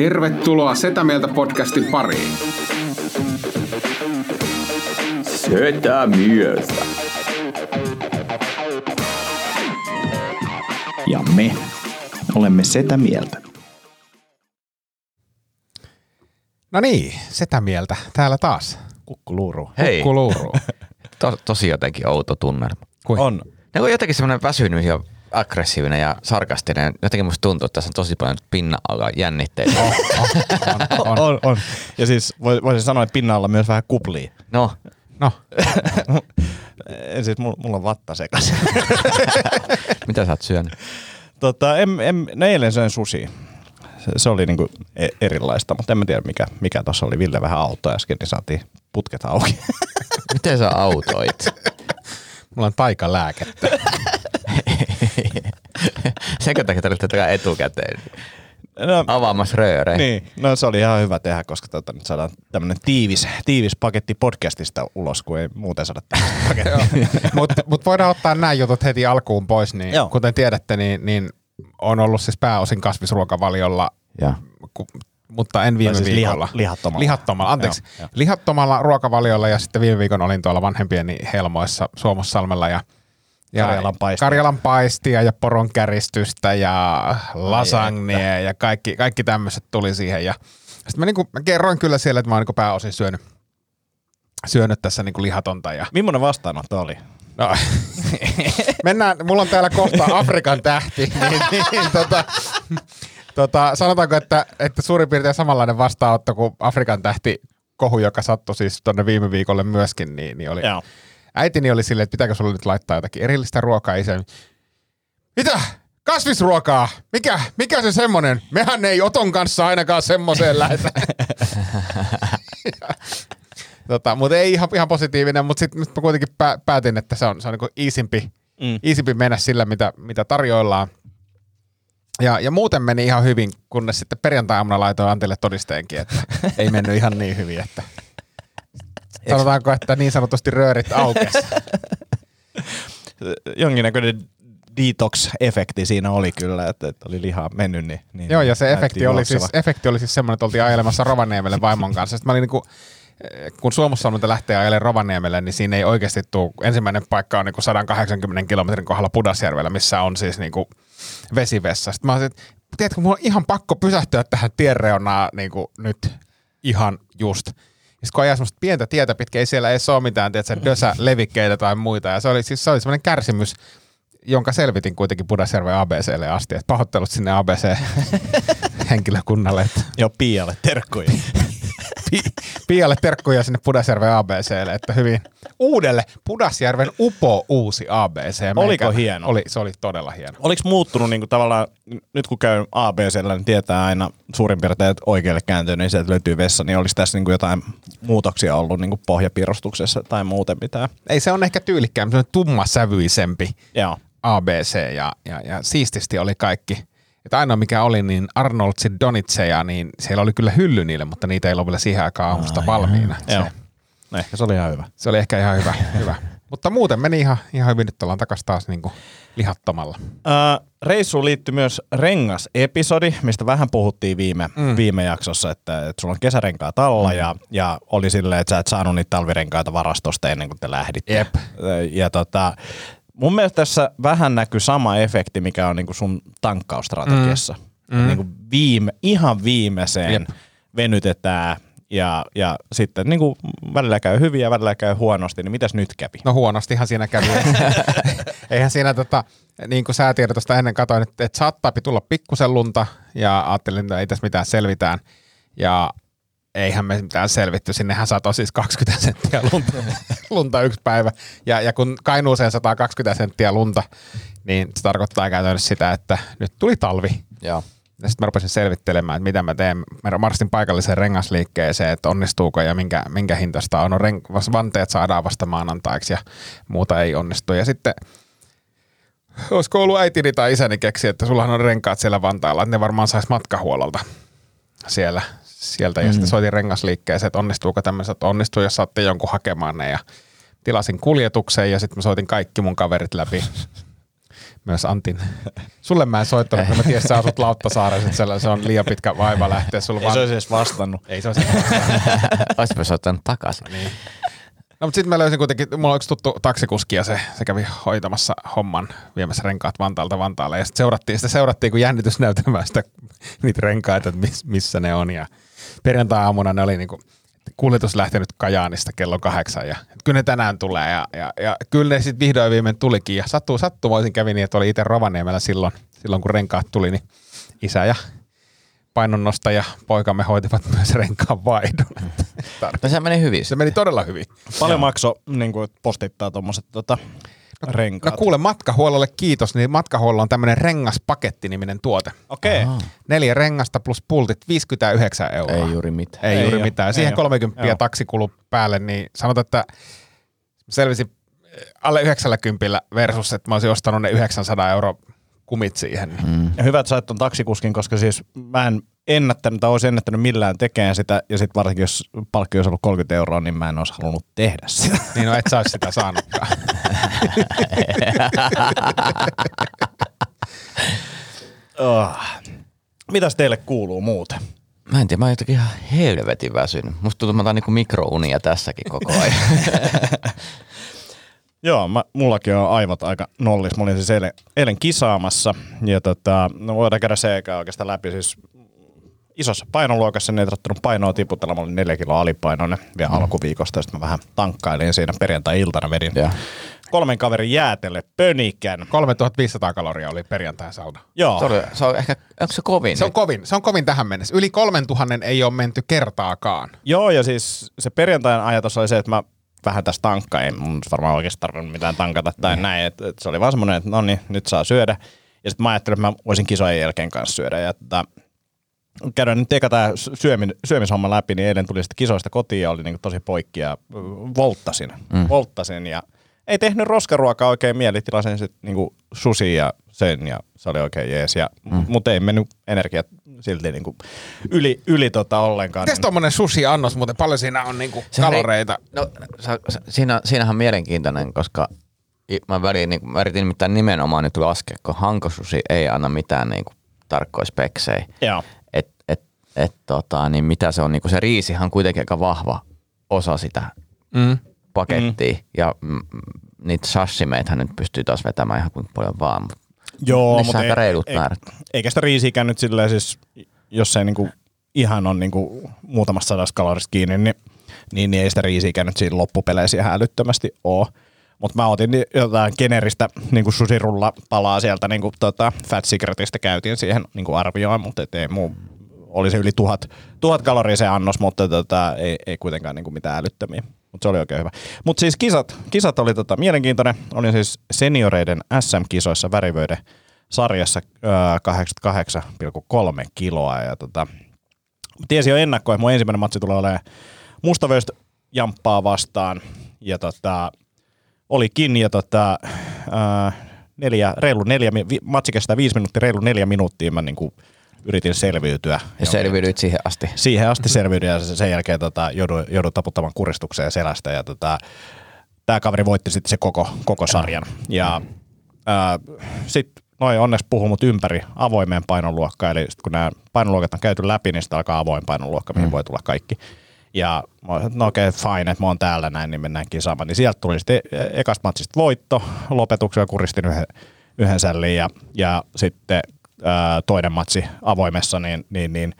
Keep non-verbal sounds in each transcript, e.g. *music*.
Tervetuloa Setä Mieltä podcastin pariin. Setä mieltä. Ja me olemme sitä mieltä. No niin, sitä mieltä. Täällä taas. Kukkuluuru. Hei, Kukkuluuru. *laughs* to, tosi jotenkin outo tunnelma. Kuin? On. Ne on jotenkin semmoinen väsynyt ja aggressiivinen ja sarkastinen. Jotenkin musta tuntuu, että tässä on tosi paljon pinnan alla jännitteitä. On, on. On, on. Ja siis voi- voisin sanoa, että pinnalla myös vähän kuplii. No, No, *laughs* Siis mulla, on vatta sekas. *laughs* mitä sä oot syönyt? tota, en, en, no eilen söin sushi. Se, se oli niinku e- erilaista, mutta en mä tiedä mikä, mikä tuossa oli. Ville vähän auto äsken, niin saatiin putket auki. Miten sä autoit? *laughs* mulla on taikalääkettä. Senkö takia tarvitse tätä etukäteen No, avaamassa rööreä? niin, no se oli ihan hyvä tehdä, koska tota, nyt saadaan tämmönen tiivis, tiivis paketti podcastista ulos, kun ei muuten saada tämmöistä *laughs* pakettia. Mutta mut voidaan ottaa nämä jutut heti alkuun pois. Niin, Joo. kuten tiedätte, niin, niin on ollut siis pääosin kasvisruokavaliolla, Ja. ku, mutta en viime siis viikolla. liha- lihattomalla. Lihattomalla, anteeksi. Joo, joo. Lihattomalla ruokavaliolla ja sitten viime viikon olin tuolla vanhempieni Helmoissa Suomussalmella ja ja Karjalan paistia. Karjalan paistia ja poronkäristystä ja lasagnea ja kaikki, kaikki tämmöiset tuli siihen. Ja sitten mä, niinku, mä kerroin kyllä siellä, että mä oon niinku pääosin syönyt, syönyt tässä niinku lihatonta. Ja, Millainen vastaanotto oli? no, *laughs* mennään, mulla on täällä kohta Afrikan tähti, niin, niin tota, tota, sanotaanko, että, että suurin piirtein samanlainen vastaanotto kuin Afrikan tähti kohu, joka sattui siis tuonne viime viikolle myöskin, niin, niin oli, Joo. Äitini oli silleen, että pitääkö sulle nyt laittaa jotakin erillistä ruokaa isä. Mitä? Kasvisruokaa? Mikä, mikä se semmonen? Mehän ei Oton kanssa ainakaan semmoiseen lähetä. *laughs* tota, mutta ei ihan, ihan positiivinen, mutta sitten mä kuitenkin pää, päätin, että se on, se on niin iisimpi, Mm. iisimpi mennä sillä, mitä, mitä tarjoillaan. Ja, ja muuten meni ihan hyvin, kunnes sitten perjantai-aamuna laitoin Antille todisteenkin, että *laughs* ei mennyt ihan niin hyvin, että sanotaanko, että niin sanotusti röörit aukesi. *laughs* jonkinnäköinen detox-efekti siinä oli kyllä, että, että oli lihaa mennyt. Niin, niin Joo, ja se efekti oli, siis, efekti oli siis semmoinen, että oltiin ajelemassa Rovaniemelle vaimon kanssa. Sitten mä olin niinku, eh, kun Suomussalmelta lähtee ajelemaan Rovaniemelle, niin siinä ei oikeasti tule, ensimmäinen paikka on niinku 180 kilometrin kohdalla Pudasjärvellä, missä on siis niinku vesivessa. Sitten mä olisin, että tiedätkö, mulla on ihan pakko pysähtyä tähän tienreunaan niinku nyt ihan just. Ja sitten kun ajaa semmoista pientä tietä pitkin, ei siellä edes ole mitään, tiedätkö, dösä-levikkeitä tai muita. Ja se oli, siis, se oli semmoinen kärsimys, jonka selvitin kuitenkin Pudasjärven ABClle asti. Et pahoittelut sinne ABC-henkilökunnalle. *laughs* Että Joo, Pialle terkkuja. *laughs* Pi- Pialle terkkuja sinne Pudasjärven ABClle, että hyvin uudelle Pudasjärven upo uusi ABC. Oliko Meikä- hieno? Oli, se oli todella hieno. Oliko muuttunut niin kuin tavallaan, nyt kun käy ABCllä, niin tietää aina suurin piirtein, että oikealle kääntyy, niin sieltä löytyy vessa, niin olisi tässä niin kuin jotain muutoksia ollut niin kuin pohjapiirustuksessa tai muuten mitään. Ei se on ehkä tyylikkäämpi, semmoinen tummasävyisempi Joo. ABC ja, ja, ja siististi oli kaikki. Että ainoa mikä oli, niin Arnoldsin Donitseja, niin siellä oli kyllä hylly niille, mutta niitä ei ollut vielä siihen aikaan aamusta valmiina. Joo. Se, No ehkä se oli ihan hyvä. se oli ehkä ihan hyvä. *laughs* hyvä. Mutta muuten meni ihan, ihan hyvin, nyt ollaan takaisin taas niin kuin lihattomalla. Äh, reissuun liittyy myös rengas-episodi, mistä vähän puhuttiin viime, mm. viime jaksossa, että, että sulla on kesärenkaat alla mm. ja, ja oli silleen, että sä et saanut niitä talvirenkaita varastosta ennen kuin te lähditte. Jep. Ja tota, mun mielestä tässä vähän näkyy sama efekti, mikä on niinku sun tankkausstrategiassa. Mm. Niinku viime, ihan viimeiseen Jep. venytetään ja, ja sitten niinku välillä käy hyvin ja välillä käy huonosti, niin mitäs nyt kävi? No huonostihan siinä kävi. *laughs* Eihän siinä tota, niin kuin säätiedotusta ennen katsoin, että, että saattaa tulla pikkusen lunta ja ajattelin, että ei tässä mitään selvitään. Ja eihän me mitään selvitty. Sinnehän satoi siis 20 senttiä lunta, *laughs* lunta yksi päivä. Ja, ja kun Kainuuseen 120 senttiä lunta, niin se tarkoittaa käytännössä sitä, että nyt tuli talvi. Joo. Ja sitten mä rupesin selvittelemään, että mitä mä teen. Mä marssin paikalliseen rengasliikkeeseen, että onnistuuko ja minkä, minkä hintaista on. No, ren- vanteet saadaan vasta maanantaiksi ja muuta ei onnistu. Ja sitten olisiko ollut äitini tai isäni keksi, että sullahan on renkaat siellä Vantaalla, että ne varmaan saisi matkahuololta siellä, sieltä. Ja mm. sitten soitin rengasliikkeeseen, että onnistuuko tämmöiset, että onnistuu, jos saatte jonkun hakemaan ne. Ja tilasin kuljetuksen ja sitten mä soitin kaikki mun kaverit läpi. *laughs* Myös Antin. Sulle mä en soittanut, kun mä tiedän, sä asut Lauttasaaressa, se on liian pitkä vaiva lähteä. Sulla Ei vaan... se olisi edes vastannut. Ei se olisi *laughs* Olisipa soittanut takaisin. niin. No mutta sitten mä löysin kuitenkin, mulla on yksi tuttu taksikuski ja se, se kävi hoitamassa homman, viemässä renkaat Vantaalta Vantaalle. Ja sitten seurattiin, sitä seurattiin kun jännitysnäytelmää sitä, *laughs* niitä renkaita, että miss, missä ne on. Ja perjantai-aamuna ne oli niinku, kuljetus lähtenyt Kajaanista kello kahdeksan ja kyllä ne tänään tulee ja, ja, ja kyllä ne sitten vihdoin viimein tulikin ja sattuu sattumoisin kävi niin, että oli itse Rovaniemellä silloin, silloin kun renkaat tuli, niin isä ja painonnostaja poikamme hoitivat *laughs* myös renkaan vaihdon. No se meni hyvin. Se meni todella hyvin. Paljon makso niin kuin, postittaa tuommoiset tota, No renkaat? kuule, matkahuollolle kiitos, niin matkahuollo on tämmöinen rengaspaketti-niminen tuote. Okei. Okay. Neljä rengasta plus pultit, 59 euroa. Ei juuri mitään. Ei, Ei juuri oo. mitään. Ja Ei siihen oo. 30 Joo. taksikulu päälle, niin sanotaan, että selvisin eh, alle 90 versus, että mä olisin ostanut ne 900 euro kumit siihen. Mm. Ja hyvä, että sait ton taksikuskin, koska siis mä en ennättänyt tai olisi ennättänyt millään tekemään sitä, ja sitten varsinkin jos palkki olisi ollut 30 euroa, niin mä en olisi halunnut tehdä sitä. *laughs* Niin no et sä sitä saanutkaan. Oh. *laughs* Mitäs teille kuuluu muuten? Mä en tiedä, mä oon jotenkin ihan helvetin väsynyt. Musta tuntuu, että mä otan niinku mikrounia tässäkin koko ajan. *laughs* Joo, mä, mullakin on aivot aika nollis. Mä olin siis eilen, eilen kisaamassa ja tota, no voidaan käydä se eikä oikeastaan läpi. Siis isossa painoluokassa, niin ei tarvittanut painoa tiputella. Mä olin neljä kiloa alipainoinen vielä mm. alkuviikosta ja sitten mä vähän tankkailin siinä perjantai-iltana vedin Joo. kolmen kaverin jäätelle pönikän. 3500 kaloria oli perjantai sauna. Joo, Se, oli, se on ehkä, onko se kovin? Se on kovin, se on kovin tähän mennessä. Yli 3000 ei ole menty kertaakaan. Joo, ja siis se perjantain ajatus oli se, että mä vähän tässä tankkaan, ei mun varmaan oikeasti tarvinnut mitään tankata tai Niin. näin. Et, et se oli vaan semmoinen, että no niin, nyt saa syödä. Ja sitten mä ajattelin, että mä voisin kisojen jälkeen kanssa syödä. Ja tota, käydään nyt eka tämä syömin, syömishomma läpi, niin eilen tuli sitten kisoista kotiin ja oli niinku tosi poikki ja volttasin. Mm. Volttasin ja ei tehnyt roskaruokaa oikein mieli. Tilasin sitten niinku susi ja sen ja se oli oikein jees. Ja, mm. Mutta ei mennyt energiat silti niinku yli, yli tota ollenkaan. Mites tommonen sushi-annos muuten, paljon siinä on niinku Sehän ei- kaloreita? No, sa, sa, siinä, siinähän on mielenkiintoinen, koska mä, väliin, niin, mä yritin nimittäin nimenomaan nyt laskea, kun hankosusi ei anna mitään niin kuin, tarkkoja speksejä. Joo. Et, tota, niin mitä se on, niin kuin se riisihan on kuitenkin aika vahva osa sitä Mm. pakettia. Mm. Ja mm, niitä sashimeithän nyt pystyy taas vetämään ihan kuinka paljon vaan. Mut Joo, mutta aika reilut ei, määrät. eikä sitä riisiikään nyt silleen siis, jos se niinku ihan on niinku muutamasta sadasta kalorista kiinni, niin, niin, niin ei sitä riisiikään nyt siinä loppupeleissä ihan älyttömästi ole. Mutta mä otin jotain generistä niinku susirulla palaa sieltä niinku tota Fat Secretistä käytiin siihen niinku arvioon, mutta ei muu, oli se yli tuhat, tuhat kaloria se annos, mutta tota, ei, ei kuitenkaan niinku mitään älyttömiä. Mutta se oli oikein hyvä. Mutta siis kisat, kisat oli tota mielenkiintoinen. Olin siis senioreiden SM-kisoissa värivöiden sarjassa öö, 88,3 kiloa. Ja tota, tiesin jo ennakkoon, että mun ensimmäinen matsi tulee olemaan mustavöistä jamppaa vastaan. Ja tota, olikin, ja tota, öö, neljä, reilu neljä, matsi kestää viisi minuuttia, reilu neljä minuuttia mä niinku yritin selviytyä. Ja selviydyit siihen asti. Siihen asti selviydyin ja se- sen jälkeen tota, jouduin, jouduin taputtamaan kuristukseen selästä ja tota, tämä kaveri voitti sitten se koko, koko sarjan. Ja sitten noin onneksi puhuu mut ympäri avoimeen painoluokkaan, eli sit kun nämä painoluokat on käyty läpi, niin sitten alkaa avoin painoluokka, mihin mm. voi tulla kaikki. Ja no okei, okay, fine, että mä oon täällä näin, niin mennään kisaamaan. Niin sieltä tuli sitten e- ekasta matsista voitto, lopetuksella kuristin yhden, yhden sällin ja, ja sitten ää, toinen matsi avoimessa, niin, niin, niin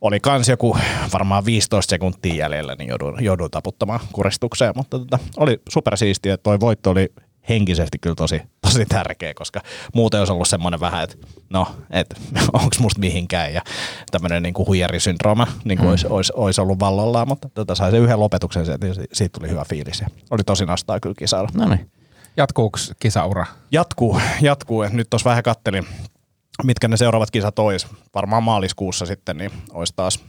oli kans joku varmaan 15 sekuntia jäljellä, niin jouduin, jouduin taputtamaan kuristukseen, mutta tota, oli supersiistiä, että toi voitto oli henkisesti kyllä tosi, tosi tärkeä, koska muuten olisi ollut semmoinen vähän, että no, että *laughs* onko musta mihinkään ja tämmöinen niin huijarisyndrooma niin kuin mm. olisi, olisi, olisi, ollut vallollaan, mutta tota, sai se yhden lopetuksen sieltä, ja siitä tuli hyvä fiilis ja oli tosi nastaa kyllä kisailla. No niin. Jatkuuko kisaura? Jatkuu, jatkuu. Et Nyt tuossa vähän kattelin, mitkä ne seuraavat kisat ois. Varmaan maaliskuussa sitten, niin olisi taas,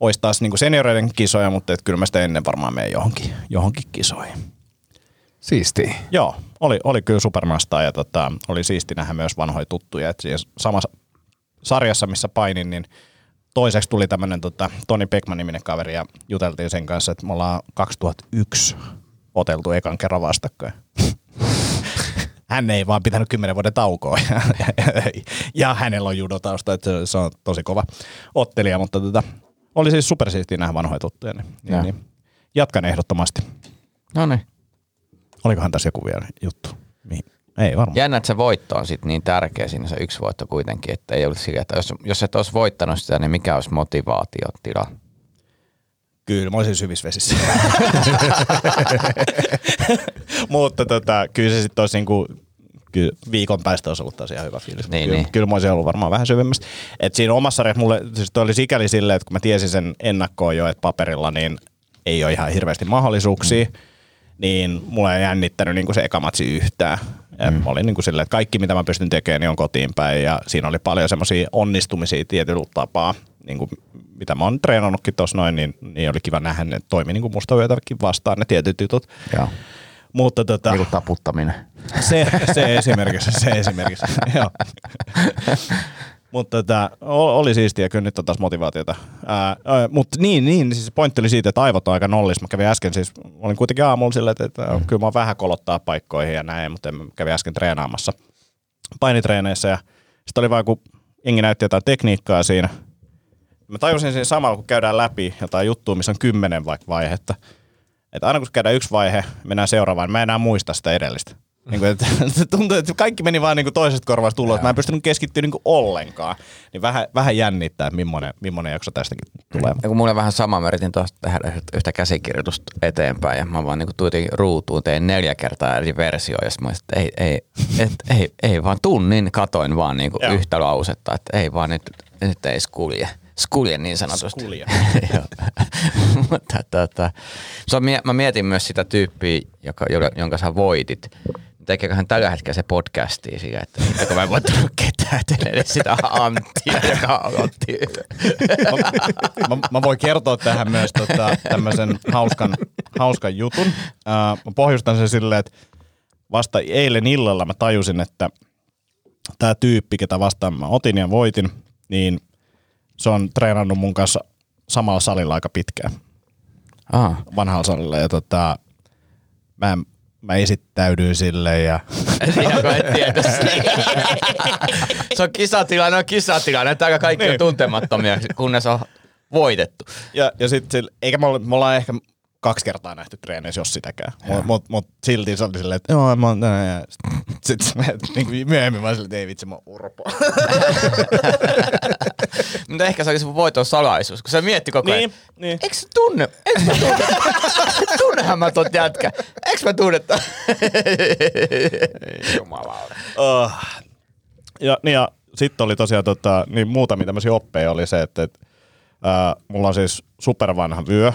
ois taas niin senioreiden kisoja, mutta et kyllä mä sitä ennen varmaan menen johonkin, johonkin kisoihin. Siisti. Joo, oli, oli kyllä supernastaa ja tota, oli siisti nähdä myös vanhoja tuttuja. Et siinä samassa sarjassa, missä painin, niin toiseksi tuli tämmöinen tota, Toni Beckman-niminen kaveri ja juteltiin sen kanssa, että me ollaan 2001 oteltu ekan kerran vastakkain. Hän ei vaan pitänyt kymmenen vuoden taukoa ja, *laughs* ja hänellä on judotausta, että se, on tosi kova ottelija, mutta tota, oli siis supersiistiä nähdä vanhoja tuttuja. Niin, niin, niin, jatkan ehdottomasti. No niin. Olikohan tässä joku vielä juttu? Mihin? Ei varmaan. Jännä, että se voitto on sit niin tärkeä siinä se yksi voitto kuitenkin, että ei olisi sillä, että jos, jos et olisi voittanut sitä, niin mikä olisi motivaatiotila? Kyllä, mä olisin syvissä vesissä. *laughs* Mutta tota, kyllä se sitten olisi niinku, kyllä viikon päästä olisi ollut tosiaan hyvä fiilis. Niin, kyllä, niin. kyllä mä olisin ollut varmaan vähän syvemmästä. Et siinä omassa sarjassa mulle, siis toi oli sikäli silleen, että kun mä tiesin sen ennakkoon jo, että paperilla niin ei ole ihan hirveästi mahdollisuuksia, mm. niin mulla ei jännittänyt niin kuin se eka matsi yhtään. Mm. Mä olin niin kuin silleen, että kaikki mitä mä pystyn tekemään niin on kotiin päin ja siinä oli paljon semmoisia onnistumisia tietyllä tapaa, niin kuin, mitä mä oon treenannutkin tuossa noin, niin, niin oli kiva nähdä, ne toimi niin kuin musta vyötäkin vastaan ne tietyt jutut. Joo. Mutta tota, Niin taputtaminen. se, se esimerkiksi, se esimerkiksi, *laughs* joo. Mutta tota, oli siistiä, kyllä nyt on taas motivaatiota. Mutta niin, niin, siis pointti oli siitä, että aivot on aika nollis. Mä kävin äsken siis, olin kuitenkin aamulla silleen, että, että mm. kyllä mä oon vähän kolottaa paikkoihin ja näin, mutta mä kävin äsken treenaamassa painitreeneissä ja sitten oli vaan, kun jengi näytti jotain tekniikkaa siinä. Mä tajusin siinä samalla, kun käydään läpi jotain juttua, missä on kymmenen vaikka vaihetta. Että aina kun käydään yksi vaihe, mennään seuraavaan, mä en enää muista sitä edellistä. Niin kuin, että, *laughs* tuntuu, että kaikki meni vaan niin kuin toisesta korvasta ulos. Mä en pystynyt keskittyä niin kuin ollenkaan. Niin vähän, vähän jännittää, että millainen, millainen jakso tästäkin tulee. Ja kun mulle vähän sama, mä yritin tuosta tehdä yhtä käsikirjoitusta eteenpäin ja mä vaan niin tuitin ruutuun, tein neljä kertaa eri versioja ja mä että ei, ei, et, ei, ei vaan tunnin katoin vaan niin Joo. yhtä lausetta, että ei vaan nyt, nyt ei skulje. Skulje niin sanotusti. Skulje. *laughs* *laughs* Mutta tota, mie- mä mietin myös sitä tyyppiä, joka, jonka sä voitit. Tekeekö hän tällä hetkellä se podcastia siitä, että kun mä en voittanut ketään, edes sitä Anttia, joka otti. *laughs* mä, mä, voin kertoa tähän myös tota, tämmöisen hauskan, hauskan jutun. Ää, mä pohjustan sen silleen, että vasta eilen illalla mä tajusin, että tämä tyyppi, ketä vastaan mä otin ja voitin, niin se on treenannut mun kanssa samalla salilla aika pitkään, Ah. vanhalla salilla. Ja tota, mä, mä esittäydyin sille ja Siinä kun et tiedä Se on kisatilanne, on kisatilanne. Täällä kaikki on Niin. tuntemattomia, kunnes on voitettu. Ja, ja sitten, eikä me, olla, me ollaan ehkä kaksi kertaa nähty treeneissä, jos sitäkään. Mutta mut, mut silti se oli silleen, että joo, mä oon tää. Ja sitten sit, niin myöhemmin mä silleen, että ei vitsi, mä oon urpo. *laughs* Mutta ehkä se oli sun voiton salaisuus, kun se mietti koko ajan. niin, niin. Eikö sä tunne? Eikö mä tunne? *laughs* Tunnehan mä tot jätkä. Eikö mä tunne? ton? Uh, *laughs* ja, niin ja sitten oli tosiaan tota, niin muutamia tämmöisiä oppeja oli se, että et, uh, mulla on siis supervanha vyö,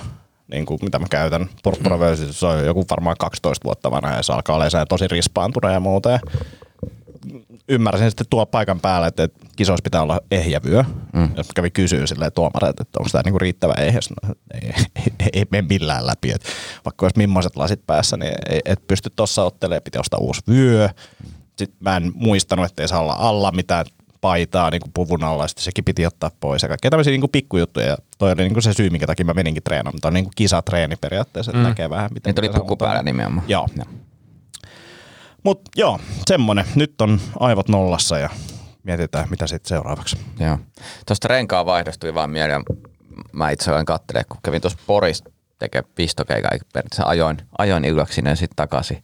niin kuin mitä mä käytän. Purppura siis se on joku varmaan 12 vuotta vanha ja se alkaa olemaan tosi rispaantunut ja muuta. Ja ymmärsin sitten tuo paikan päällä, että, että kisoissa pitää olla ehjä vyö. Mm. Ja kävi kysyä silleen tuomareilta, että onko tämä niinku riittävä ehjä. No, ei, ei, ei mene millään läpi. Et vaikka olisi millaiset lasit päässä, niin ei, et pysty tuossa ottelemaan, piti ostaa uusi vyö. Sitten mä en muistanut, että ei saa olla alla mitään paitaa niin kuin puvun alla, sitten sekin piti ottaa pois. Ja kaikkea tämmöisiä niin kuin pikkujuttuja. Ja toi oli niin kuin se syy, minkä takia mä meninkin treenaamaan. Mutta on niin kuin kisatreeni periaatteessa, että mm. näkee vähän, miten Niitä oli puku päällä nimenomaan. Joo. Mutta joo, semmonen. Nyt on aivot nollassa ja mietitään, mitä sitten seuraavaksi. Joo. Tuosta renkaan vaihdosta tuli vaan mieleen. Mä itse olen kattelemaan, kun kävin tuossa Porissa tekee pistokeikaa, periaatteessa ajoin, ajoin illaksi sinne ja sitten takaisin.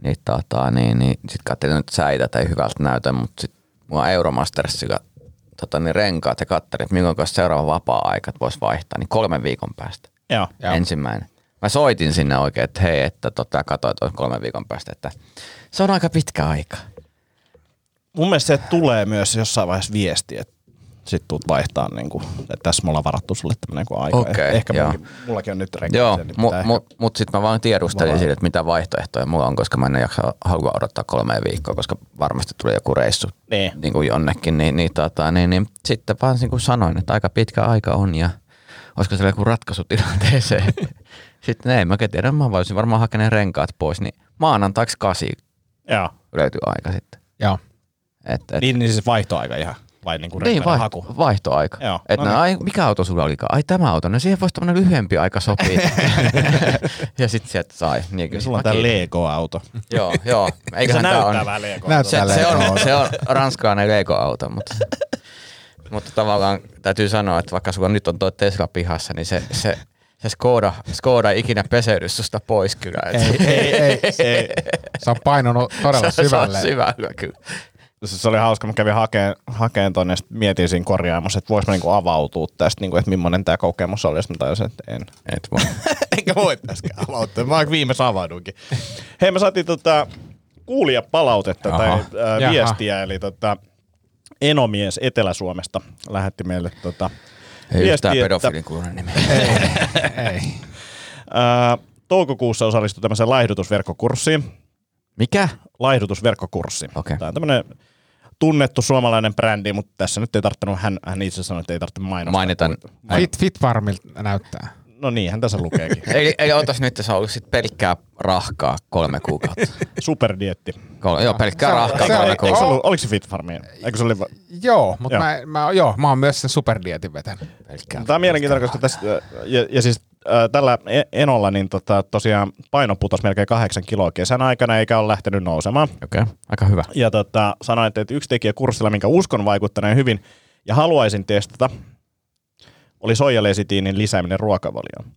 Niin, tota, niin, niin sitten katselin nyt säitä tai hyvältä näytön, mutta sitten on Euromastersilla tota, niin renkaat ja katselin, että milloin olisi seuraava vapaa-aika, että voisi vaihtaa, niin kolmen viikon päästä. Joo. Joo. Ensimmäinen. Mä soitin sinne oikein, että hei, että tota, katsoin tuon kolmen viikon päästä, että se on aika pitkä aika. Mun mielestä se tulee myös jossain vaiheessa viesti, että sit tuut vaihtaa, niin kuin, että tässä me ollaan varattu sulle tämmöinen kuin aika. Eh- ehkä joo. mullakin, mullakin on nyt renkaat. Joo, niin mu, mu, mutta sitten mä vaan tiedustelin Vaan- siitä, että mitä vaihtoehtoja mulla on, koska mä en jaksa halua odottaa kolme viikkoa, koska varmasti tulee joku reissu Niin. niin kuin jonnekin. Niin, niin, tota, niin, niin, sitten vaan niin kuin sanoin, että aika pitkä aika on ja olisiko siellä joku ratkaisu tilanteeseen. *laughs* sitten ei, mä tiedä, mä voisin varmaan hakea ne renkaat pois, niin maanantaiksi kasi Joo. löytyy aika sitten. Joo. Et, et, Niin, niin siis vaihtoaika ihan, vai niin kuin niin, vaihto, haku. vaihtoaika. Joo, Että no niin. ai, mikä auto sulla olikaan? Ai tämä auto, no siihen voisi tämmöinen lyhyempi aika sopii. *laughs* ja sitten sieltä sai. Niin, kyllä Sulla on tää. Lego-auto. Joo, joo. Se Eiköhän tää näyttää on, vähän Lego. Näyttää se, se, on, se on ranskalainen Lego-auto, mutta, *laughs* mutta tavallaan täytyy sanoa, että vaikka sulla nyt on tuo Tesla pihassa, niin se, se, se Skoda, Skoda ei ikinä peseydy susta pois kyllä. Et Ei, ei, ei, ei. *laughs* Se on painunut todella se, se syvälle. on syvällä kyllä. Se se oli hauska, mä kävin hakeen, hakeen tonne ja sit mietin siinä korjaamassa, että vois mä niinku avautua tästä, niinku, että millainen tämä kokemus oli, sit mä tajusin, että en. Et voi. *laughs* Enkä voi tästäkään avautua, mä viimeis avauduinkin. Hei, me saatiin tota, kuulijapalautetta Jaha. tai ää, Jaha. viestiä, eli tota, Enomies Etelä-Suomesta lähetti meille tota, Ei yhtään viestiä, pedofilin kuulunen nimi. *laughs* Ei. ää, toukokuussa osallistui tämmöiseen laihdutusverkkokurssiin. Mikä? Laihdutusverkkokurssi. Okei. Tämä on tämmöinen tunnettu suomalainen brändi, mutta tässä nyt ei tarttunut, hän, hän itse sanoi, että ei tarvitse mainostaa. Mainitaan. Fit, fit näyttää. No niin, hän tässä lukeekin. *laughs* Eli, eli otas nyt, se on ollut sit pelkkää rahkaa kolme kuukautta. *laughs* Superdietti. Kolme, joo, pelkkää Se rahkaa se kolme kuukautta. ollut, oliko se Fit Farmi? Eikö se oli, va- Joo, mutta Joo. mä, mä, joo, mä oon myös sen superdietin vetänyt. Pelkkää. Tämä on mielenkiintoinen, koska tässä, ja, ja siis äh, tällä E- Enolla niin tota, tosiaan paino putosi melkein kahdeksan kiloa kesän aikana, eikä ole lähtenyt nousemaan. Okei, okay. aika hyvä. Ja tota, sanoin, että että yksi tekijä kurssilla, minkä uskon vaikuttaneen hyvin ja haluaisin testata, oli soijalesitiinin lisääminen ruokavalioon.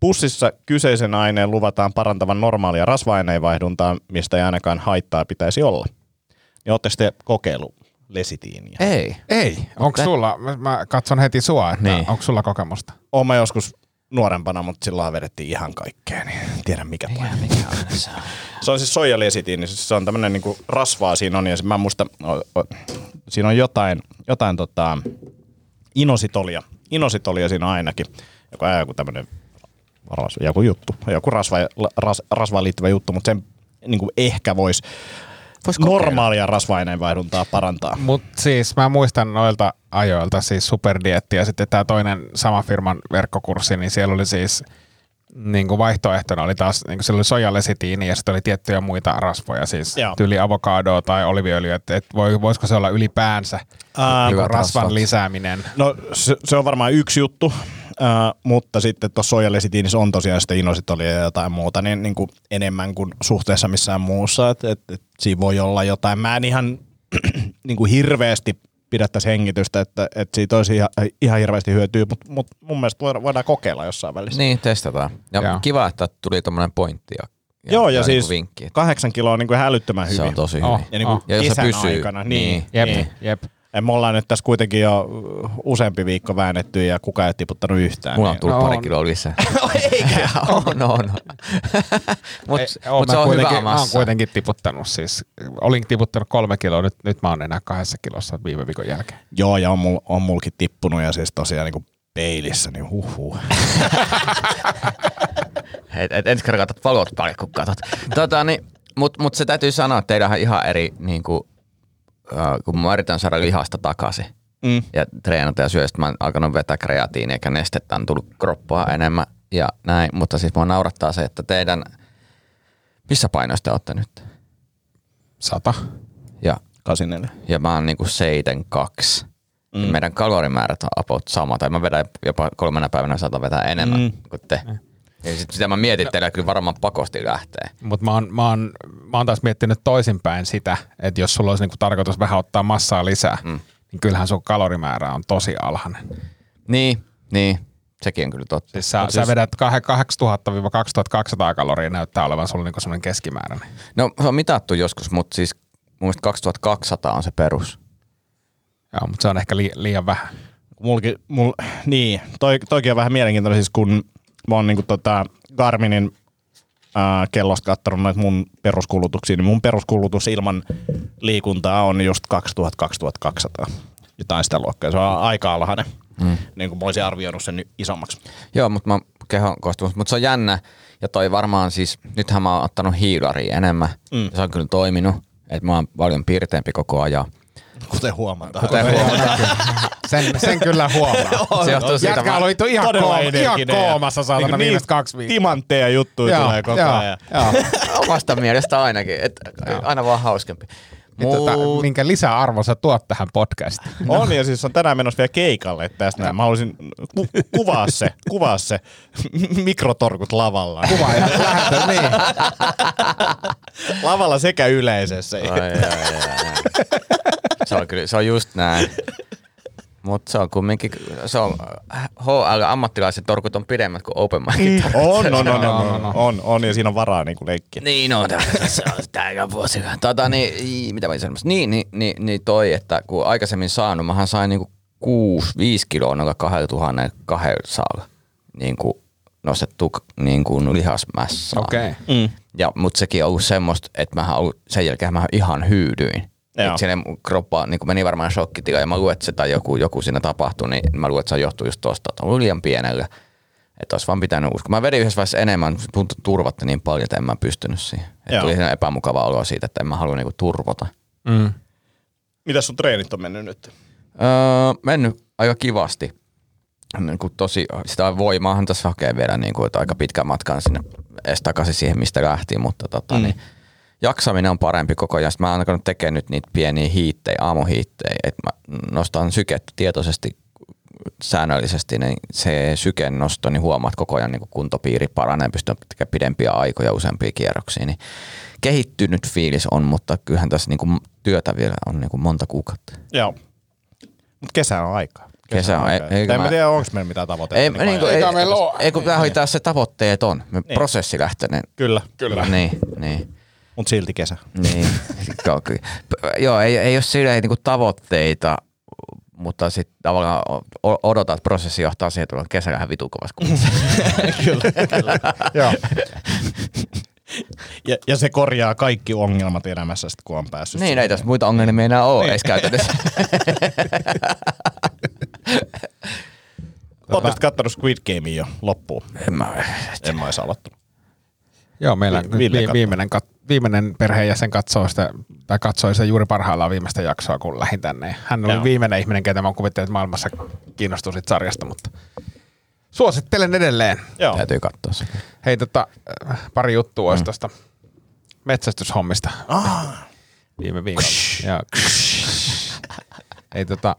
Pussissa kyseisen aineen luvataan parantavan normaalia rasva-aineenvaihduntaa, mistä ei ainakaan haittaa pitäisi olla. Niin ootte sitten kokeilu lesitiiniä? Ei. Ei, onko sulla, mä, mä katson heti sua, että Niin. niin. onko sulla kokemusta? Oon mä joskus nuorempana, mutta silloin vedettiin ihan kaikkea, niin tiedän mikä toimii. *laughs* Se on. Siis soijalesitiini, siis se on tämmönen niinku rasvaa siinä on, ja se- mä muista, o, o, siinä on jotain, jotain tota, inositolia, inositolia siinä on ainakin, joka on joku tämmönen ras, joku juttu, joku rasva, ras, rasvaan liittyvä juttu, mutta sen niinku ehkä voisi Vois normaalia rasva-aineenvaihduntaa parantaa. Mutta siis mä muistan noilta ajoilta siis superdietti ja sitten tämä toinen sama firman verkkokurssi, niin siellä oli siis niin kuin vaihtoehtona oli taas, niin kuin siellä oli sojalesitiini ja sitten oli tiettyjä muita rasvoja, siis Joo. tyyli avokadoa tai oliviöljyä, että et voi, voisiko se olla ylipäänsä Ää, niin rasvan rasvat. lisääminen. No se, se on varmaan yksi juttu, äh, mutta sitten tuossa soijalesitiinissä on tosiaan sitten inositolia ja jotain muuta, niin, niin kuin enemmän kuin suhteessa missään muussa. Et, et, et siinä voi olla jotain. Mä en ihan *clears throat* niin kuin hirveästi pidä tässä hengitystä, että, että siitä olisi ihan, ihan hirveästi hyötyä, mutta, mutta mun mielestä voidaan, voidaan kokeilla jossain välissä. Niin, testataan. Ja Joo. kiva, että tuli tommonen pointti ja, ja, Joo, ja, ja siis niinku vinkki. että kahdeksan kiloa on niin kuin hälyttömän hyvin. Se on tosi Oh. hyvin. ja niin kuin Oh. Ja jos se pysyy, aikana. niin. Niin, Jep, niin. jep. Ja me ollaan nyt tässä kuitenkin jo useampi viikko väännetty ja kukaan ei tiputtanut yhtään. Mulla on niin- tullut No pari on. kiloa lisää. *laughs* Eikä? *laughs* on, on. *laughs* Mutta Ei, oon mut se on kuitenkin, hyvä Mä oon massa. kuitenkin tiputtanut siis, olin tiputtanut kolme kiloa, nyt, nyt mä oon enää kahdessa kilossa viime viikon jälkeen. Joo, ja on, mul, on mulkin tippunut ja siis tosiaan niin kuin peilissä, niin huhhuh. Et, et ensi kerran katsot valot paljon, kun katsot. Tota, niin, Mutta mut se täytyy sanoa, että teillä on ihan eri, niin kuin, kun mä yritän saada lihasta takaisin Mm. ja treenata ja syödä, sit mä oon alkanut vetää kreatiinia eikä nestettä, on tullut kroppaa enemmän ja näin. Mutta siis mua naurattaa se, että teidän, missä painoista olette nyt? Sata. Ja, 84. ja mä oon niinku 7,2. Mm. Meidän kalorimäärät on about sama, tai mä vedän jopa kolmena päivänä saatan vetää enemmän Mm. mm. kuin te. Ja sit sitä mä mietin, että teillä kyllä varmaan pakosti lähtee. Mutta mä, oon- mä, oon- mä oon taas miettinyt toisinpäin sitä, että jos sulla olisi niinku tarkoitus vähän ottaa massaa lisää, mm. niin kyllähän sun kalorimäärä on tosi alhainen. Niin, niin. Sekin on kyllä totta. Siis sä, Mut sä vedät kah- 8000-2200 kaloria näyttää olevan sulla niinku semmoinen keskimääräinen. No se on mitattu joskus, mutta siis mun mielestä 2200 on se perus. Joo, mutta se on ehkä li- liian vähän. Mulki, mul, niin, toi, toikin on vähän mielenkiintoinen, siis kun mä oon niinku tota Garminin ää, kellosta kattanut noita mun peruskulutuksia, niin mun peruskulutus ilman liikuntaa on just 2000-2200. jotain sitä luokkaa. Se on aika alhainen. Mm. Niin kuin mä olisin arvioinut sen nyt isommaksi. Joo, mutta mä kehon koostumus. Mutta se on jännä. Ja toi varmaan siis, nythän mä oon ottanut hiilaria enemmän. Mm. Se on kyllä toiminut. Että mä oon paljon piirteempi koko ajan. Kuten huomataan. Kuten huomataan. Sen, sen kyllä huomaa. *laughs* Se johtuu siitä, Jätkä mä- oli vittu ihan, kooma, ihan koomassa saatana niin- viimeiset kaksi viikkoa. Timantteja juttuja Joo, tulee koko joo, ajan. joo. *laughs* omasta mielestä ainakin. Et aina vaan hauskempi. Niin tota, Mut- minkä lisäarvon sä tuot tähän podcastiin? *laughs* On ja siis on tänään menossa vielä keikalle että tästä. näin. Mä haluaisin ku- kuvaa se, kuvaa se mikrotorkut lavalla. Kuva ja lähtö, niin. Lavalla sekä yleisessä. Ai, ai, ai, ai. Se on kyllä, se on just näin. Mutta se on kumminkin, se on, HL ammattilaisen torkut on pidemmät kuin open micit. On, on, on, on, *laughs* on, on, on, ja siinä on varaa niin kuin leikkiä. Niin on, se on täällä vuosi. Tota, niin, ii, mitä mä olin sanomassa? Niin, niin, niin, niin toi, että kun aikaisemmin saanut, mähän sain niinku 6, 5 kiloa noilla 2200 niinku nostettu niinku lihasmässää. Okei. Mm. Ja, mutta sekin on ollut semmoista, että mä ollut, sen jälkeen mä ihan hyydyin. Joo. Et sinne mun kroppa niin meni varmaan shokkitila ja mä luulen, että se tai joku, joku siinä tapahtui, niin mä luulen, että se johtuu just tosta, että on ollut liian pienellä. Että olisi vaan pitänyt uskoa. Mä vedin yhdessä vaiheessa enemmän, tuntui turvatta niin paljon, että en mä pystynyt siihen. Että tuli siinä epämukava olo siitä, että en mä halua niinku turvota. Mm. Mitäs sun treenit on mennyt nyt? Öö, mennyt aika kivasti. Niin kuin tosi, sitä voimaahan tässä hakee vielä niin kuin, että aika pitkän matkan sinne edes takaisin siihen, mistä lähti, mutta tota, mm. niin, jaksaminen on parempi koko ajan. Sitten mä oon alkanut tekemään nyt niitä pieniä hiittejä, aamuhiittejä, että mä nostan sykettä tietoisesti säännöllisesti, niin se syken nosto, niin huomaat koko ajan niin kuntopiiri paranee, pystyy tekemään pidempiä aikoja, useampia kierroksia, niin kehittynyt fiilis on, mutta kyllähän tässä niin kuin työtä vielä on niin kuin monta kuukautta. Joo. Mut kesä on aikaa. Kesä on, aikaa. ei- eikä en mä mä- tiedä, onko meillä mitään tavoitteita. Ei, niin niin kuin, ei, meillä oo. ei kun tämä oli taas se tavoitteet on. Me Niin. prosessilähtöinen. Kyllä, kyllä. Niin, niin. Mut silti kesä. niin. Joo, ei, ei ole silleen niin tavoitteita, mutta sitten tavallaan odotat, että prosessi johtaa siihen, että on kesällä ihan vitu kovassa *laughs* kyllä, kyllä. Joo. Ja, ja, se korjaa kaikki ongelmat elämässä, sit, kun on päässyt. niin, ei tässä muita ongelmia enää ole edes käytännössä. *laughs* Ootteko kattonut Squid Gamea jo loppuun? en mä, En mä olisi aloittanut. Joo, meillä Vi- vi- katsoo. viimeinen, kat, viimeinen perheenjäsen katsoo sitä, tai katsoi sitä juuri parhaillaan viimeistä jaksoa, kun lähdin tänne. Hän oli Joo. viimeinen ihminen, ketä mä kuvittelin, että maailmassa kiinnostui siitä sarjasta, mutta suosittelen edelleen. Joo. täytyy katsoa se. Hei, tota, äh, pari juttua olisi tuosta metsästyshommista viime viikolla. Joo. Ei, tota,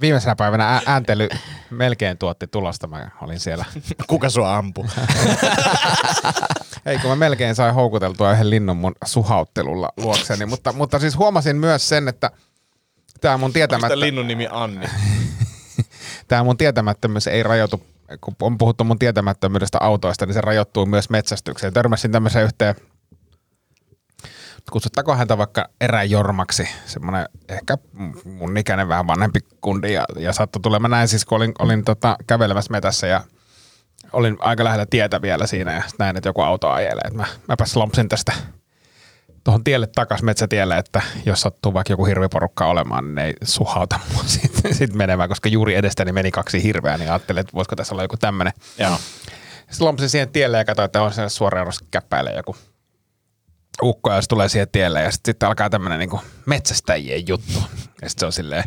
viimeisenä päivänä ä- ääntely melkein tuotti tulosta. Mä olin siellä. Kuka sua ampuu? *laughs* Ei, kun mä melkein sain houkuteltua yhden linnun mun suhauttelulla luokseni. Mutta, mutta siis huomasin myös sen, että tämä mun, tietämättä, Onko linnun nimi Anni? *laughs* tää mun tietämättömyys ei rajoitu, kun on puhuttu mun tietämättömyydestä autoista, niin se rajoittuu myös metsästykseen. Törmäsin tämmöiseen yhteen, kutsuttaako häntä vaikka eräjormaksi, semmoinen ehkä mun ikäinen vähän vanhempi kundi ja, ja saattoi tulla. Mä näin siis, kun olin, olin tota, kävelemässä metässä ja olin aika lähellä tietä vielä siinä ja näin, että joku auto ajelee. Et mä, mäpä slompsin tästä tuohon tielle takas metsätielle, että jos sattuu vaikka joku hirviporukka olemaan, niin ne ei suhauta mua *laughs* sitten sit menemään, koska juuri edestäni meni kaksi hirveä, niin ajattelin, että voisiko tässä olla joku tämmöinen. Joo. Sitten lompsin siihen tielle ja katsoin, että on se suoraan käppäilee joku ukko ja se tulee siihen tielle ja sitten sit alkaa tämmöinen niinku metsästäjien juttu. Ja sitten se on silleen,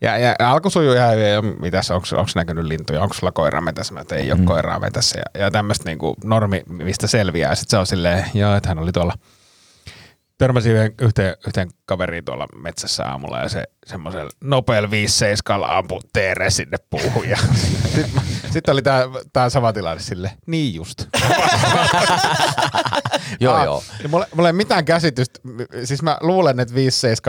ja, ja alku sujuu ihan hyvin, ja mitäs, onko, näkynyt lintuja, onko sulla koiraa metässä, Mä, että ei ole Mm. koiraa metässä. Ja, ja tämmöistä niinku normi, mistä selviää. Ja sitten se on silleen, joo, että hän oli tuolla, törmäsin yhden, yhteen, yhteen kaveriin tuolla metsässä aamulla ja se semmoisella nopealla 5 ampui teere sinne puuhun. Ja *laughs* sitten sit oli tää, tää sama tilanne sille, niin just. *laughs* Joo, Ah, joo. Mulla, mulla ei mitään käsitystä. Siis mä luulen, että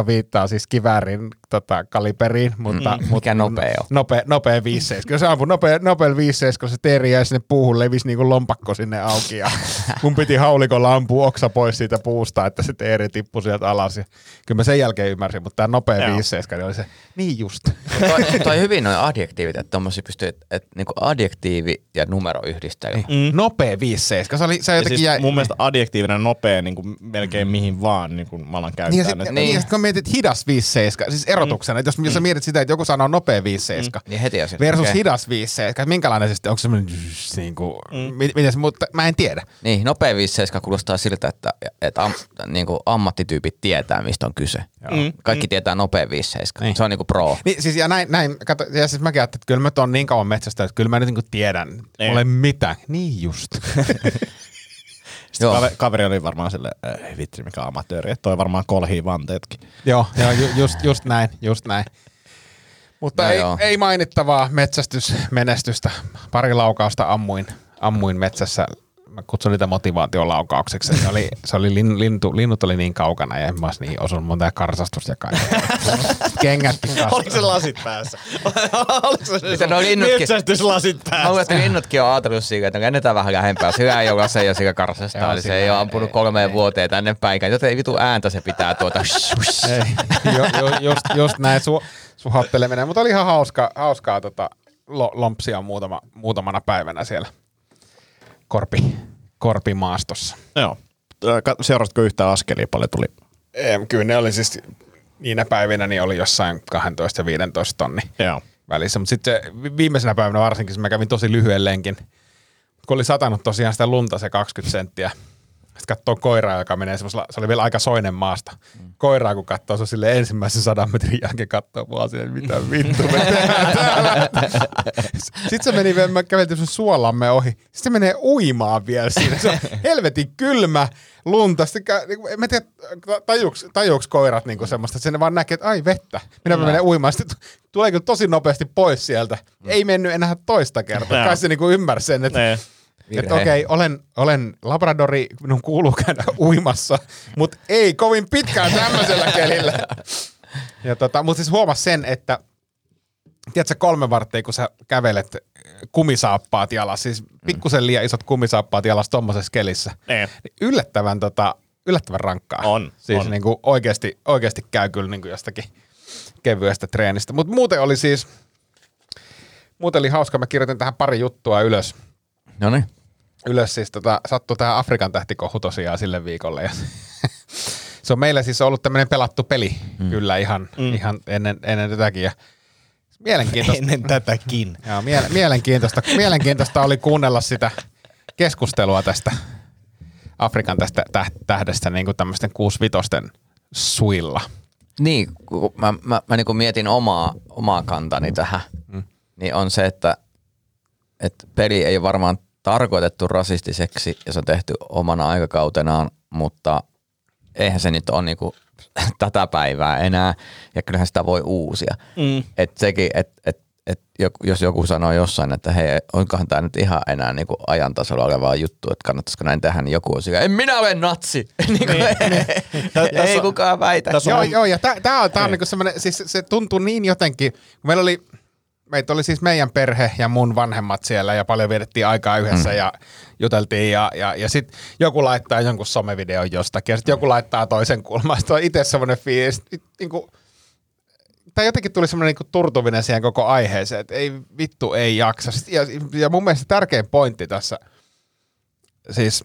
5.7 viittaa siis kiväärin tota, kaliberiin, mutta... Mm, Mikä nopea on? Nopea, nopea 5.7. Kyllä se ampui nopea, nopea 5.7, kun se teeri jäi sinne puuhun, levisi niinku lompakko sinne auki ja *laughs* mun piti haulikolla ampua oksa pois siitä puusta, että se teeri tippui sieltä alas. Ja kyllä mä sen jälkeen ymmärsin, mutta tämä nopea Joo. 5.7 niin oli se, niin just. toi, toi hyvin noin adjektiivit, että tommosia pystyy, että, että niinku adjektiivi ja numero yhdistely. Mm. Nopea 5.7. Se, oli, se Ja jotenkin siis jäi... mun mielestä adjektiivinen nopea niin kuin melkein mihin vaan niin kuin mä alan Niin, käyttää ja sit, nyt. niin. ja sit kun mietit hidas 5.7, siis ero varoituksena. Että jos, jos sä mietit sitä, että joku sanoo nopea 5-7 Niin heti asiat. versus Okei. hidas 5-7, että minkälainen se sitten, onko se semmoinen, niin kuin, mm. miten se, mutta mä en tiedä. Niin, nopea 5 kuulostaa siltä, että, että am, niin kuin ammattityypit tietää, mistä on kyse. Mm. Kaikki tietää nopea 5 Niin. Se on niinku pro. Niin, siis ja näin, näin kato, ja siis mäkin ajattelin, että kyllä mä oon niin kauan metsästä, että kyllä mä nyt niin tiedän, Niin. olen mitä. Niin just. *laughs* Sitten Joo. kaveri, oli varmaan sille, ei vitsi mikä amatööri, että toi varmaan kolhii vanteetkin. joo, joo ju, just, just näin, just näin. Mutta No ei, joo. ei mainittavaa metsästysmenestystä. Pari laukausta ammuin, ammuin metsässä. Mä kutsun niitä motivaatiolaukaukseksi. Se oli, se oli lin, lintu, linnut oli niin kaukana ja en mä niin osunut monta karsastusta ja kaikkea. Kengätkin kasvoi. Oliko se lasit päässä? *laughs* Oliko se Miten nuo linnutkin- Mä luulen, päässä? että linnutkin on ajatellut siitä, että lennetään vähän lähempää. Se hyvä joka se ja sika karsastaa, Joo, eli se ei ole ei- ampunut ei- kolmeen ei. vuoteen tänne päinkään. Joten ei vitu ääntä se pitää tuota. *laughs* Ei, jo, jo, just, just näin su, suhatteleminen, mutta oli ihan hauska, hauskaa tota, lo, lompsia muutama, muutamana päivänä siellä korpi, korpimaastossa. Joo. Ka- Seurasitko yhtään askelia paljon tuli? Ei, kyllä ne oli siis, niinä päivinä niin oli jossain 12 ja 15 tonni Joo. välissä, mutta sitten vi- viimeisenä päivänä varsinkin, mä kävin tosi lyhyen lenkin, kun oli satanut tosiaan sitä lunta se 20 senttiä, sitten katsoo koiraa, joka menee semmoisella, se oli vielä aika soinen maasta. Koiraa, kun katsoo, se sille ensimmäisen sadan metrin jälkeen katsoo mua silleen, mitä vittu me tehdään täällä. Sitten se meni, vielä- mä kävelin tämmöisen suolamme ohi. Sitten se menee uimaan vielä siinä. Se on helvetin kylmä lunta. Sitten, niinku, mä tiedä, tajuuks, tajuuks koirat niinku semmoista, että se vaan näkee, että ai vettä. Minä mä menen uimaan. Sitten tulee kyllä tosi nopeasti pois sieltä. Ei mennyt enää toista kertaa. Kai se niinku ymmärsi sen, että Ne. Että okei, olen, olen labradori, minun kuuluu käydä *laughs* uimassa, mutta ei kovin pitkään tämmöisellä kelillä. *laughs* Ja tota, mutta siis huomas sen, että tiedätkö kolme varttia, kun sä kävelet kumisaappaat jalas, siis pikkusen liian isot kumisaappaat jalas tommosessa kelissä, niin yllättävän, tota, yllättävän rankkaa. On, Siis on. Niinku oikeasti, oikeasti käy kyllä niinku jostakin kevyestä treenistä. Mutta muuten oli siis, muuten oli hauska, mä kirjoitin tähän pari juttua ylös No niin. ylös siis tota, sattui tähän Afrikan tähtikohu tosiaan sille viikolle. Ja *laughs* se on meillä siis ollut tämmöinen pelattu peli mm. kyllä ihan, mm. ihan ennen, ennen tätäkin. Ja mielenkiintoista, *laughs* Ennen tätäkin. *laughs* joo, miele, mielenkiintoista, mielenkiintoista oli kuunnella sitä keskustelua tästä Afrikan tästä täh- tähdestä niin kuin tämmöisten 65 suilla. Niin, kun mä, mä, mä niin mietin omaa, omaa kantani tähän, mm. niin on se, että, että peli ei ole varmaan tarkoitettu rasistiseksi ja se on tehty omana aikakautenaan, mutta eihän se nyt ole niin kuin *laughs* tätä päivää enää ja kyllähän sitä voi uusia. Mm. Et sekin, että et, et joku- jos joku sanoo jossain, että hei, onkohan tämä nyt ihan enää niin kuin ajan tasolla olevaa juttu, että kannattaisiko näin tehdä, niin joku on sillä, en minä ole natsi. *laughs* niin kuin, Tä- *laughs* ei kukaan väitä. Joo, on- joo, ja tämä on, tää on niinku semmoinen, siis se tuntuu niin jotenkin, kun meillä oli, meitä oli siis meidän perhe ja mun vanhemmat siellä ja paljon vietettiin aikaa yhdessä mm. ja juteltiin ja, ja, ja sitten joku laittaa jonkun somevideon jostakin ja sitten joku laittaa toisen kulman. Sitten on itse semmoinen fiilis, niinku, tai jotenkin tuli semmoinen niinku turtuminen siihen koko aiheeseen, että ei vittu, ei jaksa. Ja, ja mun mielestä tärkein pointti tässä, siis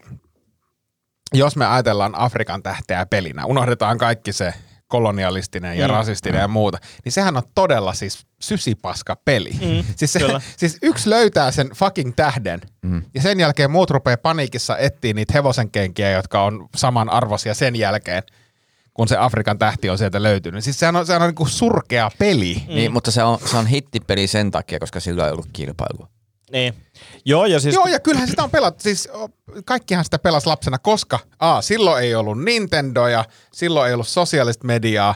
jos me ajatellaan Afrikan tähteä pelinä, unohdetaan kaikki se kolonialistinen ja Mm. rasistinen ja muuta, niin sehän on todella siis sysipaska peli. Mm, *laughs* siis, se, kyllä. siis yksi löytää sen fucking tähden, Mm. ja sen jälkeen muut rupeaa paniikissa etsiä niitä hevosenkenkiä, jotka on saman arvoisia sen jälkeen, kun se Afrikan tähti on sieltä löytynyt. Siis sehän on, sehän on niinku surkea peli. Mm. Niin, mutta se on, se on hittipeli sen takia, koska sillä ei ollut kilpailua. Niin. Joo, ja siis... Joo, ja kyllähän sitä on pelattu. Siis kaikkihan sitä pelasi lapsena, koska A, silloin ei ollut Nintendoja, silloin ei ollut sosiaalista mediaa.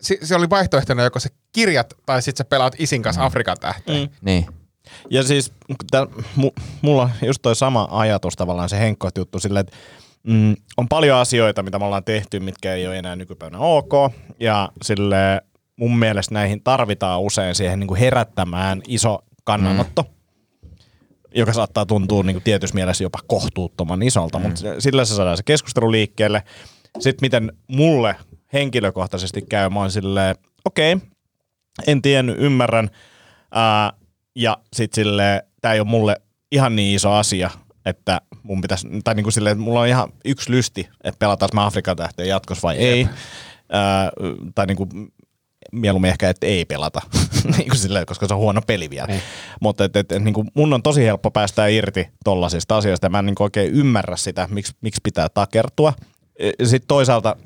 Si- se oli vaihtoehtona joko se kirjat tai sitten sä pelaat isin kanssa Afrikan tähteen. Mm. Niin. Ja siis tä, mu, mulla on just toi sama ajatus tavallaan se henkkoht juttu silleen, että mm, on paljon asioita, mitä me ollaan tehty, mitkä ei ole enää nykypäivänä ok. Ja sille mun mielestä näihin tarvitaan usein siihen niin kuin herättämään iso kannanotto. Mm joka saattaa tuntua niin kuin tietyssä mielessä jopa kohtuuttoman isolta, mm. mutta sillä se saadaan se keskustelu liikkeelle. Sitten miten mulle henkilökohtaisesti käy, mä oon silleen, okei, okay, en tiennyt, ymmärrän, ää, ja sitten silleen, tää ei ole mulle ihan niin iso asia, että mun pitäisi, tai niin kuin silleen, että mulla on ihan yksi lysti, että pelataan mä Afrikan tähteen jatkossa vai ei. Ää, tai niin kuin, mieluummin ehkä, että ei pelata, *laughs* niin kuin silleen, koska se on huono peli vielä. Niin. Mutta et, et, niin kuin mun on tosi helppo päästä irti tollaisista asioista ja mä en niin kuin oikein ymmärrä sitä, miksi, miksi pitää takertua. Sitten toisaalta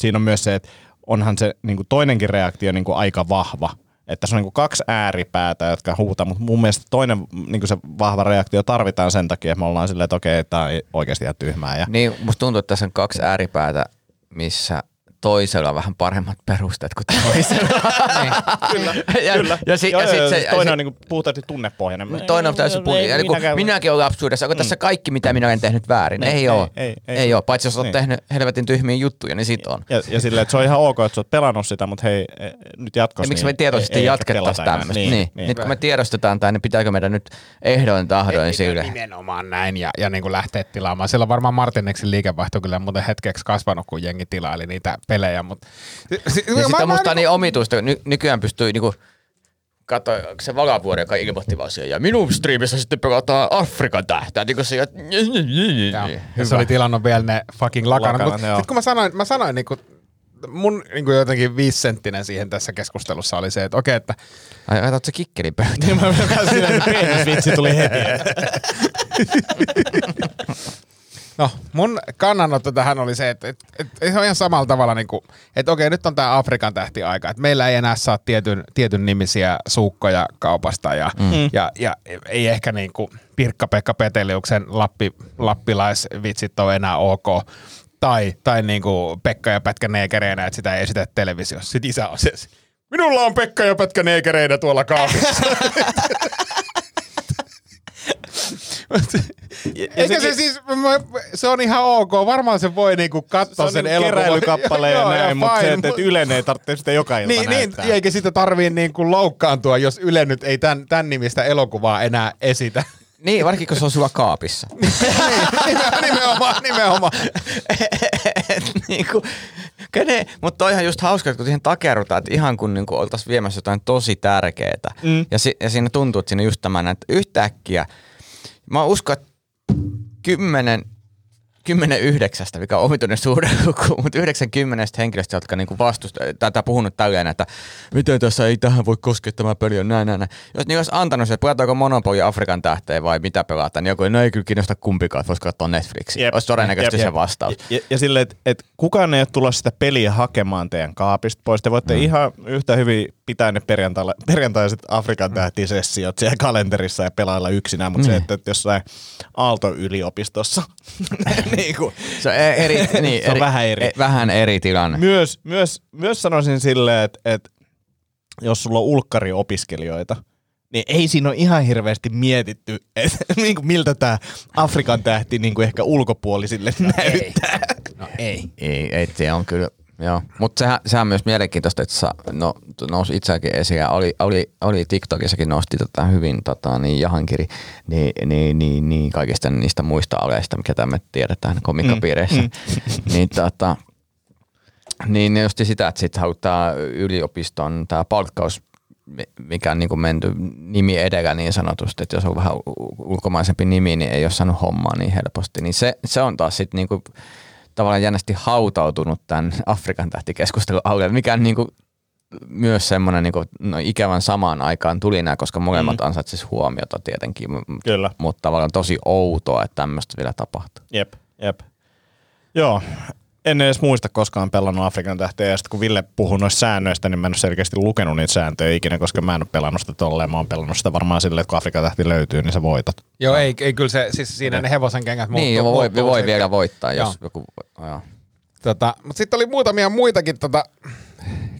siinä on myös se, että onhan se niin kuin toinenkin reaktio niin kuin aika vahva. Että se on niin kuin kaksi ääripäätä, jotka huutaa, mutta mun mielestä toinen niin kuin se vahva reaktio tarvitaan sen takia, että me ollaan silleen, että okei, tämä on oikeasti ihan tyhmää. Ja... Niin, musta tuntuu, että tässä on kaksi ääripäätä, missä toisella on vähän paremmat perusteet kuin *laughs* toisella. niin, kyllä, *laughs* ja, kyllä. Ja, si, joo, ja sit joo, se, toinen se, on niin puhtaasti tunnepohjainen. Toinen on täysin. Ei, Eli kun minäkään- minäkin olen lapsuudessa, onko tässä kaikki, mitä minä olen tehnyt väärin? Niin, ei, ei, ole. ei, ei. ei ole. Paitsi jos olet Niin. tehnyt helvetin tyhmiä juttuja, niin sit on. Ja, ja silleen, että se on ihan ok, että sä oot pelannut sitä, mutta hei, eh, nyt jatkossa. Ja miksi niin me tietoisesti ei- ei ehkä jatkettaisiin tämmöistä? Niin, niin. niin. Nyt kun me tiedostetaan tämä, niin pitääkö meidän nyt ehdoin tahdoin sille? Nimenomaan näin ja, ja niin kuin lähteä tilaamaan. Siellä on varmaan Martineksin liikevaihto kyllä muuten hetkeksi kasvanut, kun jengi tilaili niitä pelejä. Mutta... Ja sitten on musta niin omituista, ny- nykyään pystyy niinku Kato, se Valavuori, joka ilmoitti vaan siihen, ja minun striimissä sitten pelataan Afrikan tähtää. Niin kuin se, että... Joo. Ja se oli tilannut vielä ne fucking lakanat. Mutta sitten kun mä sanoin, mä sanoin niinku, mun niinku jotenkin viisisenttinen siihen tässä keskustelussa oli se, että okei, että Ai, ajatko se kikkelin pöytään? Niin mä mä silleen, että penisvitsi tuli heti. No, mun kannanotto tähän oli se, että, että, että se on ihan samalla tavalla, niin kuin, että okei, nyt on tämä Afrikan tähtiaika, että meillä ei enää saa tietyn, tietyn nimisiä suukkoja kaupasta ja, mm. ja, ja ei ehkä niin kuin Pirkka-Pekka Peteliuksen lappi, lappilaisvitsit ole enää ok. Tai, tai niin kuin Pekka ja Pätkä neekereinä, että sitä ei esitä televisiossa. Sitten isä on se, minulla on Pekka ja Pätkä neekereinä tuolla kaapissa. *laughs* *laughs* Eikä se siis, mä- se on ihan ok. Varmaan se voi niinku Se katsoa on sen niinku elokuvan. *laughs* ja näin, mutta se, että, että Ylen ei tarvitse sitä joka ilta niin, niin, eikä sitä tarvii niinku loukkaantua, jos Yle nyt ei tämän, tämän nimistä elokuvaa enää esitä. Niin, varsinkin kun se on sulla kaapissa. *laughs* niin, nimenomaan, nimenomaan. niinku, kene, mutta toihan just hauska, että kun siihen takerrutaan, että ihan kun niinku oltaisiin viemässä jotain tosi tärkeää. Mm. Ja, si, ja siinä tuntuu, että siinä just tämän, että yhtäkkiä, mä uskon, että kymmenen, kymmenen yhdeksästä, mikä on omituinen suhde luku, mutta 90 henkilöstä, jotka niinku vastusta, tätä puhunut tälleen, että miten tässä ei tähän voi koskea tämä peli on näin, näin, näin. Jos niin olisi antanut se, että pelataanko Monopoly Afrikan tähteen vai mitä pelataan, niin joku, no ei kyllä kiinnosta kumpikaan, että voisi katsoa Netflixiä. Jep. Olisi todennäköisesti Jep, se jep. vastaus. Ja, ja, ja silleen, että et kukaan ei ole tulossa sitä peliä hakemaan teidän kaapista pois. Te voitte mm. ihan yhtä hyvin pitää ne perjantaiset Afrikan tähtisessiot siellä kalenterissa ja pelailla yksinään, mutta mm. se, että, että jossain Aalto-yliopistossa, *laughs* niin kuin, Se on e- eri, niin, *laughs* Se on vähän eri. e- vähän eri tilanne. myös, myös, myös sanoisin silleen, että, että jos sulla on ulkkariopiskelijoita, niin ei siinä ole ihan hirveästi mietitty, *laughs* että niin miltä tämä Afrikan tähti niin kuin ehkä ulkopuolisille näyttää. No ei. Ei, ei se on kyllä, joo. Mutta sehän, sehän on myös mielenkiintoista, että sa, no, nousi itseäkin esiin ja oli, oli, oli TikTokissakin nosti tota hyvin tota, niin Jahankiri niin, niin, niin, niin, kaikista niistä muista aleista, mikä me tiedetään komikkapiireissä. Mm, *laughs* niin, tota, niin ne justi sitä, että sitten halutaan yliopiston tämä palkkaus mi- mikä on niin kuin menty nimi edellä niin sanotusti, että jos on vähän ulkomaisempi nimi, niin ei ole saanut hommaa niin helposti. Niin se, se on taas sitten niin kuin tavallaan jännästi hautautunut tämän Afrikan tähtikeskustelun alle, mikä on niin kuin myös semmoinen niin kuin, no, ikävän samaan aikaan tuli nämä, koska molemmat mm. ansaitsisivat huomiota tietenkin, Kyllä. mutta tavallaan tosi outoa, että tämmöistä vielä tapahtuu. Jep, jep. Joo, en edes muista koskaan pelannut Afrikan tähteä, ja sitten kun Ville puhui noista säännöistä, niin mä en ole selkeästi lukenut niitä sääntöjä ikinä, koska mä en ole pelannut sitä tolleen. Mä oon pelannut sitä varmaan silleen, että kun Afrikan tähti löytyy, niin sä voitat. Joo, ei, ei kyllä se, siis siinä ne hevosen kengät muuttuu. Niin, joo, voi, voi sitten. vielä voittaa, jos Joo. joku... Joo. Tota, mutta sitten oli muutamia muitakin tota,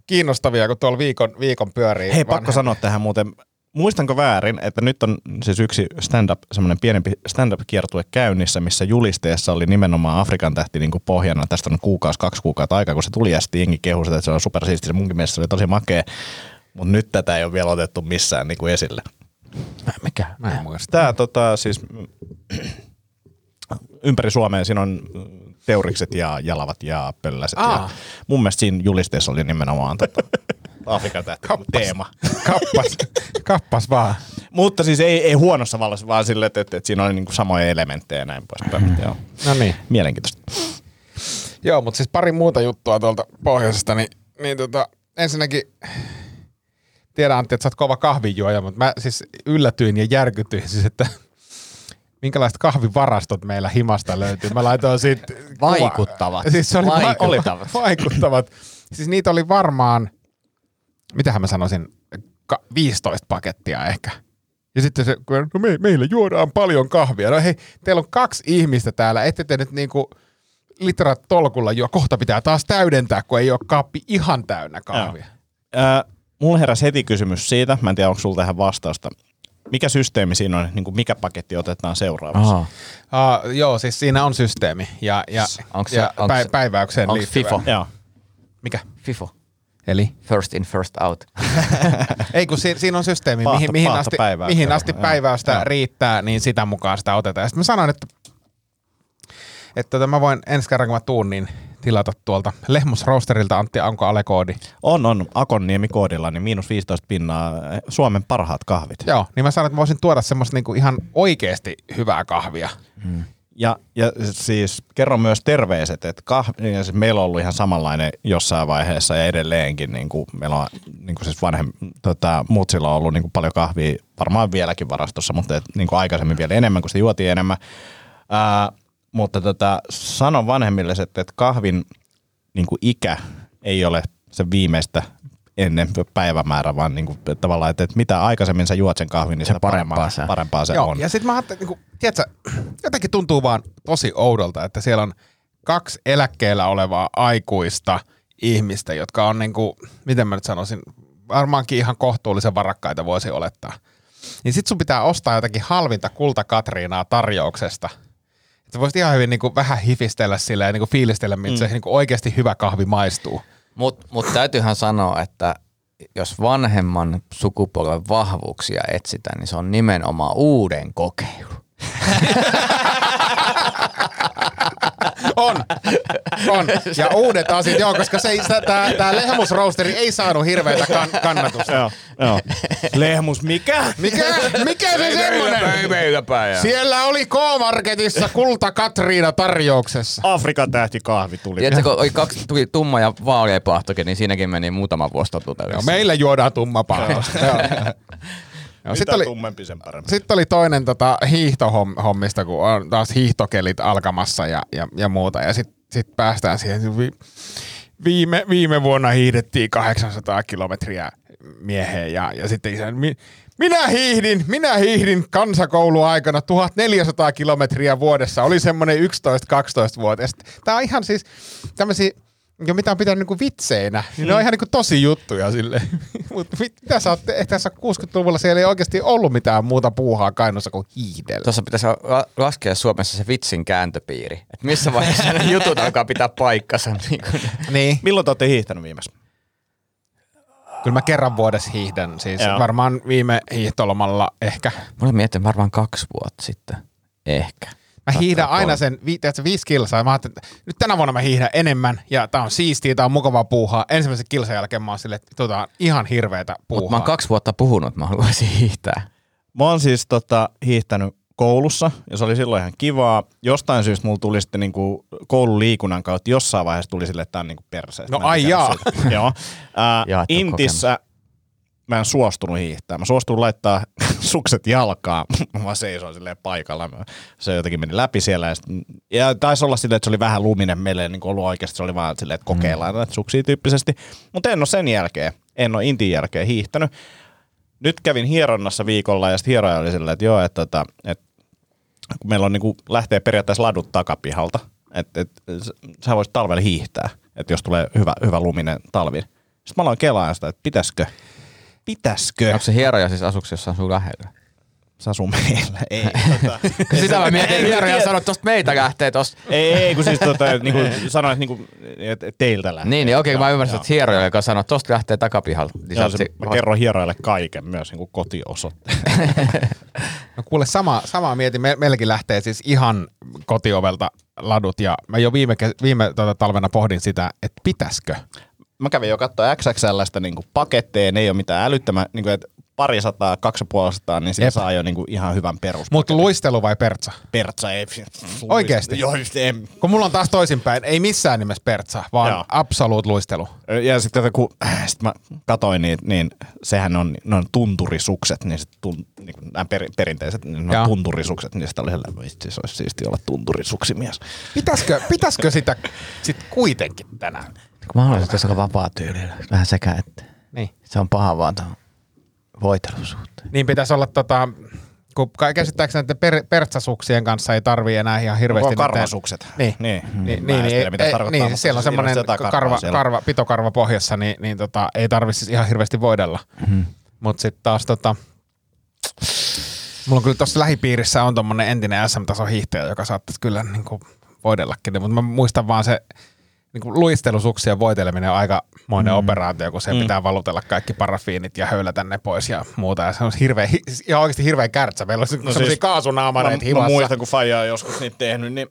kiinnostavia, kun tuolla viikon, viikon pyörii. Hei, vanha- pakko sanoa tähän muuten. Muistanko väärin, että nyt on siis yksi stand-up, semmoinen pienempi stand-up-kiertue käynnissä, missä julisteessa oli nimenomaan Afrikan tähti niin kuin pohjana. Tästä on kuukausi, kaksi kuukautta aikaa, kun se tuli ja sitten jengi kehui sitä, että se on supersiisti. Se munkin mielestä se oli tosi makea, mutta nyt tätä ei ole vielä otettu missään niin kuin esille. Mikä? Mä en muista. Tämä tota, siis *clears throat* ympäri Suomea siinä on teurikset ja jalavat ja pölläset. Ja mun mielestä siinä julisteessa oli nimenomaan tota, *laughs* Afrikan tähti teema. *laughs* Kappas, kappas vaan. Mutta siis ei, ei huonossa valossa, vaan sille, että, että, että siinä oli niinku samoja elementtejä ja näin poispäin. Mm. Joo. No niin. Mielenkiintoista. Joo, mutta siis pari muuta juttua tuolta pohjoisesta, niin, niin tota, ensinnäkin tiedän Antti, että sä oot kova kahvinjuoja, mutta mä siis yllätyin ja järkytyin siis, että minkälaiset kahvivarastot meillä himasta löytyy. Mä laitoin siitä kuva- Vaikuttavat. Siis se oli Vaikuttavat. *laughs* vaikuttavat. Siis niitä oli varmaan, mitähän mä sanoisin, ka- 15 pakettia ehkä. Ja sitten se, kun no me, meillä juodaan paljon kahvia. No hei, teillä on kaksi ihmistä täällä, ette te nyt niinku litrat tolkulla juo. Kohta pitää taas täydentää, kun ei ole kaappi ihan täynnä kahvia. Ää, mulla heräsi heti kysymys siitä, mä en tiedä onko sulla tähän vastausta. Mikä systeemi siinä on, niin kuin mikä paketti otetaan seuraavaksi? Aha. Uh, joo, siis siinä on systeemi ja, ja, Onks se- ja onks- pä, päiväykseen onks liittyvä. FIFO? Joo. Mikä? FIFO. Eli? First in, first out. *laughs* Ei, kun si- siinä on systeemi, Paahto- mihin, mihin, asti, paahtopäiväystä. mihin asti päiväystä Joo. riittää, niin sitä mukaan sitä otetaan. Ja sitten mä sanoin, että, että tota, mä voin ensi kerran, kun mä tuun, niin tilata tuolta Lehmus Roasterilta Antti Anko Alekoodi. On, on. Akonniemi koodilla, niin miinus 15 pinnaa eh, Suomen parhaat kahvit. Joo, niin mä sanoin, että mä voisin tuoda semmoista niinku ihan oikeasti hyvää kahvia. Ja, ja siis kerron myös terveiset, että kahvi, ja siis meillä on ollut ihan samanlainen jossain vaiheessa ja edelleenkin niin kuin meillä on niin kuin siis vanhem, tota, mutsilla on ollut niin kuin paljon kahvia, varmaan vieläkin varastossa, mutta et, niin kuin aikaisemmin vielä enemmän, kun sitä juotiin enemmän. Ää, mutta tota, sanon vanhemmille, että, että kahvin niin kuin ikä ei ole se viimeistä ennen päivämäärä, vaan niin kuin, että tavallaan, että, että mitä aikaisemmin sä juot sen kahvin, niin Se sitä parempaa parempaa, se. parempaa se Joo, on. ja sitten mä ajattelin, niin kuin, tiedätkö, jotenkin tuntuu vaan tosi oudolta, että siellä on kaksi eläkkeellä olevaa aikuista ihmistä, jotka on niin kuin, miten mä nyt sanoisin, varmaankin ihan kohtuullisen varakkaita voisi olettaa. Niin sit sun pitää ostaa jotakin halvinta kulta Katriinaa tarjouksesta. Että voisit ihan hyvin niin kuin, vähän hifistellä sillä ja niin kuin, fiilistellä, miltä mm. se niin kuin, oikeasti hyvä kahvi maistuu. Mutta mut täytyyhän sanoa, että jos vanhemman sukupolven vahvuuksia etsitään, niin se on nimenomaan uuden kokeilu. *laughs* On, on. Ja uudet asiat, joo, koska se, tämä, tämä lehmusroosteri ei saanut hirveätä kan, kannatusta. Joo, joo. Lehmus, mikä? Mikä, mikä se semmonen? Siellä oli K-Marketissa Kulta Katriina tarjouksessa. Afrikan tähtikahvi tuli. Tiedätkö, kun oli kaksi, tuli tumma ja vaalea pahtokin, niin siinäkin meni muutama vuosi totutellessa. meillä juodaan tumma paahtosta. *laughs* Sitten oli, tummempi sen parempi. sitten oli toinen tota, hiihtohommista, kun on taas hiihtokelit alkamassa ja, ja, ja muuta. Ja sitten sit päästään siihen. Vi, viime, viime vuonna hiihdettiin 800 kilometriä mieheen ja, ja sitten isä, mi, minä hiihdin, minä hiihdin kansakouluaikana 1400 kilometriä vuodessa. Oli semmoinen 11-12-vuotias. Tämä on ihan siis tämmöisiä, ja mitä on pitänyt niinku vitseinä, niin ne on ihan niinku tosi juttuja sille. *laughs* Mutta mit, mitä sä oot, tässä 60-luvulla siellä ei oikeasti ollut mitään muuta puuhaa Kainuussa kuin hiihdellä. Tuossa pitäisi la- laskea Suomessa se vitsin kääntöpiiri. Että missä vaiheessa ne *laughs* jutut alkaa pitää paikkansa. *laughs* Niin kuin. Niin. Milloin te olette hiihtänyt viimeksi? Kyllä mä kerran vuodessa hiihdän. Siis Joo. varmaan viime hiihtolomalla ehkä. Mä olin miettinyt varmaan kaksi vuotta sitten. Ehkä. Mä hiihdän aina sen vi, tiedätkö, viisi kilsaa. Mä että nyt tänä vuonna mä hiihdän enemmän ja tää on siistiä, tää on mukavaa puuhaa. Ensimmäisen kilsan jälkeen mä oon silleen, että tota ihan hirveetä puuhaa. Mutta mä oon kaksi vuotta puhunut, että mä haluaisin hiihtää. Mä oon siis tota, hiihtänyt koulussa ja se oli silloin ihan kivaa. Jostain syystä mulla tuli sitten niinku koululiikunnan kautta jossain vaiheessa tuli sille, että tää on niinku perseestä. No ai jaa. Joo. *laughs* Ää, Jaettu Intissä mä en suostunut hiihtää. Mä suostuin laittaa *laughs* sukset jalkaan. *laughs* Mä vaan seisoin silleen paikalla. Se jotenkin meni läpi siellä. Ja, sit, ja taisi olla silleen, että se oli vähän luminen meille, niin kuin ollut oikeasti. Se oli vaan silleen, että kokeillaan näitä suksia tyyppisesti. Mutta en ole sen jälkeen, en ole Intin jälkeen hiihtänyt. Nyt kävin hieronnassa viikolla ja sitten hieroja oli silleen, että joo, että, että, että kun meillä on niin kuin, lähtee periaatteessa ladut takapihalta, että, että sä voisit talvella hiihtää, että jos tulee hyvä, hyvä luminen talvi. Sitten mä aloin kelaa sitä, että pitäisikö, pitäisikö, Onko se hieroja siis asuksi jossain sun lähellä? sä sun meillä, ei. *laughs* Tota, Sitä mä mietin, hieroja sanoi, että tosta meitä lähtee tosta. ei, ei, kun siis tota, niin kuin että, *laughs* niin kuin, että teiltä lähtee. Niin, niin okei, okay, mä ymmärsin, että hieroja, joka sanoi, että tosta lähtee takapihalta. Niin Joo, se, mä kerron hieroille kaiken, myös niin kuin kotiosoitteen. *laughs* No kuule, sama, samaa mietin. Me, meilläkin lähtee siis ihan kotiovelta ladut ja mä jo viime, viime tota, talvena pohdin sitä, että pitäisikö. Mä kävin jo katsoa XXLstä niin paketteja, ne ei ole mitään älyttömän, niin kuin, että parisataa, kaksi ja puoli sataa, niin siinä saa jo niinku ihan hyvän perus. Mutta luistelu vai pertsa? Pertsa ei. Oikeesti? Joo, ei. Kun mulla on taas toisinpäin, ei missään nimessä pertsa, vaan Joo. absolute luistelu. Ja sitten kun sit mä katoin niitä, niin sehän on, ne on tunturisukset, niin, sit tun, niin kuin nämä per, perinteiset niin ne Joo. on tunturisukset, niin sitä oli sellainen, vitsi, se olisi siisti olla tunturisuksimies. Pitäisikö, pitäisikö sitä sit kuitenkin tänään? Kun mä haluaisin, että se on vapaa tyylillä. Vähän sekä, että Niin. se on paha vaan tuohon voitelusuhteen. Niin pitäisi olla tota, kun käsittääkseni näiden per, pertsasuksien kanssa ei tarvii enää ihan hirveästi. Onko karvasukset? Niin. Niin, Niin, niin, Mä en niin, tiedä, mitä ei, tarkoittaa, niin siellä on semmoinen karva, siellä. karva, pitokarva pohjassa, niin, niin tota, ei tarvitse siis ihan hirveästi voidella. Mm-hmm. Mutta sitten taas tota, mulla on kyllä tuossa lähipiirissä on tommonen entinen SM-tason hiihtäjä, joka saattaisi kyllä niin kuin voidellakin, mutta mä muistan vaan se niin kuin luistelusuksien voiteleminen on aikamoinen mm. operaatio, kun se mm. pitää valutella kaikki parafiinit ja höylätä ne pois ja muuta. Ja se on hirveä, hi- ihan oikeasti hirveä kärtsä. Meillä on no siis- kaasunaamareita mä, himassa. mä muistan, kun Faija on joskus niitä tehnyt, niin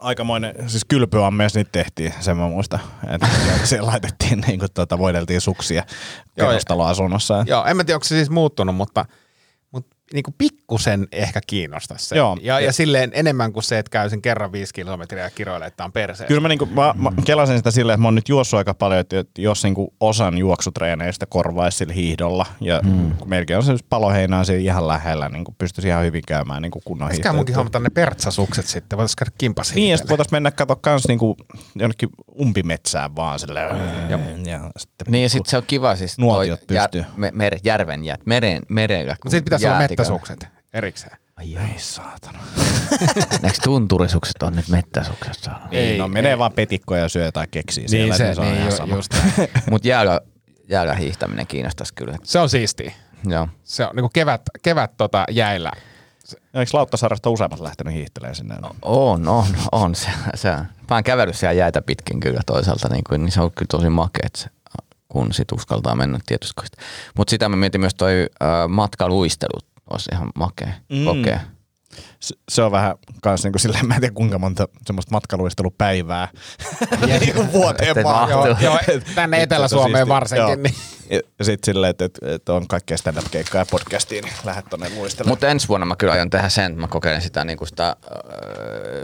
aikamoinen, siis kylpyammeessa niitä tehtiin, sen mä muistan. Että *laughs* siellä laitettiin, niin kuin, tuota, voideltiin suksia kerrostaloasunnossa. Joo, en mä tiedä, onko se siis muuttunut, mutta, niinku pikkusen ehkä kiinnostaisi se. Joo. Ja, ja silleen enemmän kuin se, että käy sen kerran viisi kilometriä ja kiroilee, että on perseessä. Kyllä mä, niinku, mä, mä kelasin sitä silleen, että mä oon nyt juossut aika paljon, että jos niinku osan juoksutreeneistä korvaisi sillä hiihdolla, ja mm. melkein on se paloheinää siinä ihan lähellä, niin pystyisi ihan hyvin käymään niin kunnon Pitäisikö munkin hommata ne pertsasukset sitten? Voitaisiin käydä kimpas Niin, ja sitten voitaisiin mennä katsoa kans niinku jonnekin umpimetsään vaan silleen. Ja, ja sitten Niin ja sitten se on kiva siis Nuotiot jär, pystyy. me, mer, järven jät, meren, merellä. Mutta siitä pitäisi olla mettäsukset erikseen. Ai, ai saatana. *laughs* Eikö tunturisukset on nyt mettäsukset saanut? Ei, no menee vaan petikkoja ja syö jotain keksiä siellä, Niin se, on niin ihan ju, sama. just. *laughs* Mut jäällä, jäällä hiihtäminen kiinnostaisi kyllä. Se on siistiä. Joo. Se on niinku kevät, kevät tota jäillä. Eikö Lauttasaaresta useammat lähtenyt hiihtelemään sinne? On, on, on. Se, se. Mä oon kävellyt siellä jäitä pitkin kyllä toisaalta, niin, kuin, niin se on kyllä tosi makea, se, kun sit uskaltaa mennä tietysti. Mutta sitä mä mietin myös toi äh, matkaluistelu, olisi ihan makea Mm. mm. kokea. Se, se on vähän kans niinku silleen, mä en tiedä kuinka monta semmoista matkaluistelupäivää *laughs* niinku vuoteen vaan. Joo, joo, tänne Etelä-Suomeen varsinkin. Joo. Niin. Ja, ja sitten silleen, että, että, että on kaikkea stand-up-keikkaa ja podcastia, niin lähdet tonne luistelemaan. Mutta ensi vuonna mä kyllä aion tehdä sen, että mä kokeilen sitä, niin kuin sitä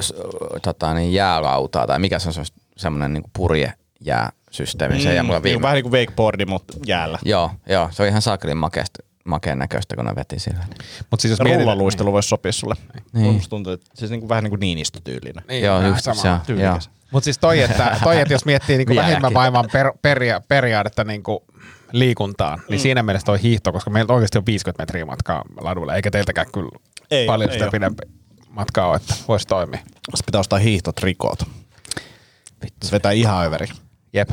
s- tota, niin jäälautaa, tai mikä se on se- semmoinen niin purjejääsysteemi. Se ja mulla niin, viime... vähän niin kuin wakeboardi, mutta jäällä. Joo, joo, se on ihan saakelin makeasta, makeen näköistä, kun ne veti sillä. Mutta siis jos Rullaluistelu voisi sopia sulle. Niin. Musta tuntuu, että siis niin kuin, vähän niin kuin niinistötyylinen. Niin, joo, just sama. se. on, Joo. Mutta siis toi, että, *laughs* toi, että jos miettii niinku vähimmän vaivan per, peria, periaatetta niinku liikuntaan, niin Mm. siinä mielessä toi hiihto, koska meiltä oikeasti on 50 metriä matkaa ladulle, eikä teiltäkään kyllä Ei paljon sitä ei oo. pidempi matkaa ole, että voisi toimia. Sitten pitää ostaa hiihtotrikoot. Vittu. Se vetää ihan överi. Jep.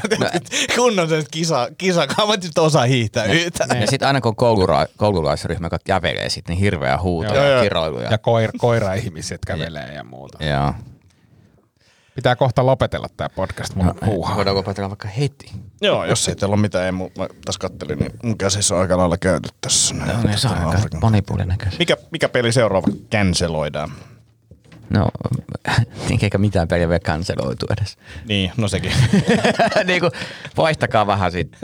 *laughs* Kunnon se kisa, kisa sitten osaa hiihtää yhtään. Ja sitten aina kun koulura, koululaisryhmä joka kävelee sit, niin hirveä huuto ja joo. kiroilu. Ja, Ja koir, koira-ihmiset kävelee ja muuta. joo. Pitää kohta lopetella tämä podcast mun huuhaa. Voidaan lopetella vaikka heti. Joo, jos ei teillä ole mitään, ei, mun, mä tässä kattelin, niin mun käsissä on aika lailla käyty tässä. No niin, se on aika monipuolinen. Mikä, mikä peli seuraava canceloidaan? No, *laughs* eikä mitään peliä vielä kanseloitu edes. Niin, no sekin. *laughs* niin kuin, vaihtakaa vähän siitä.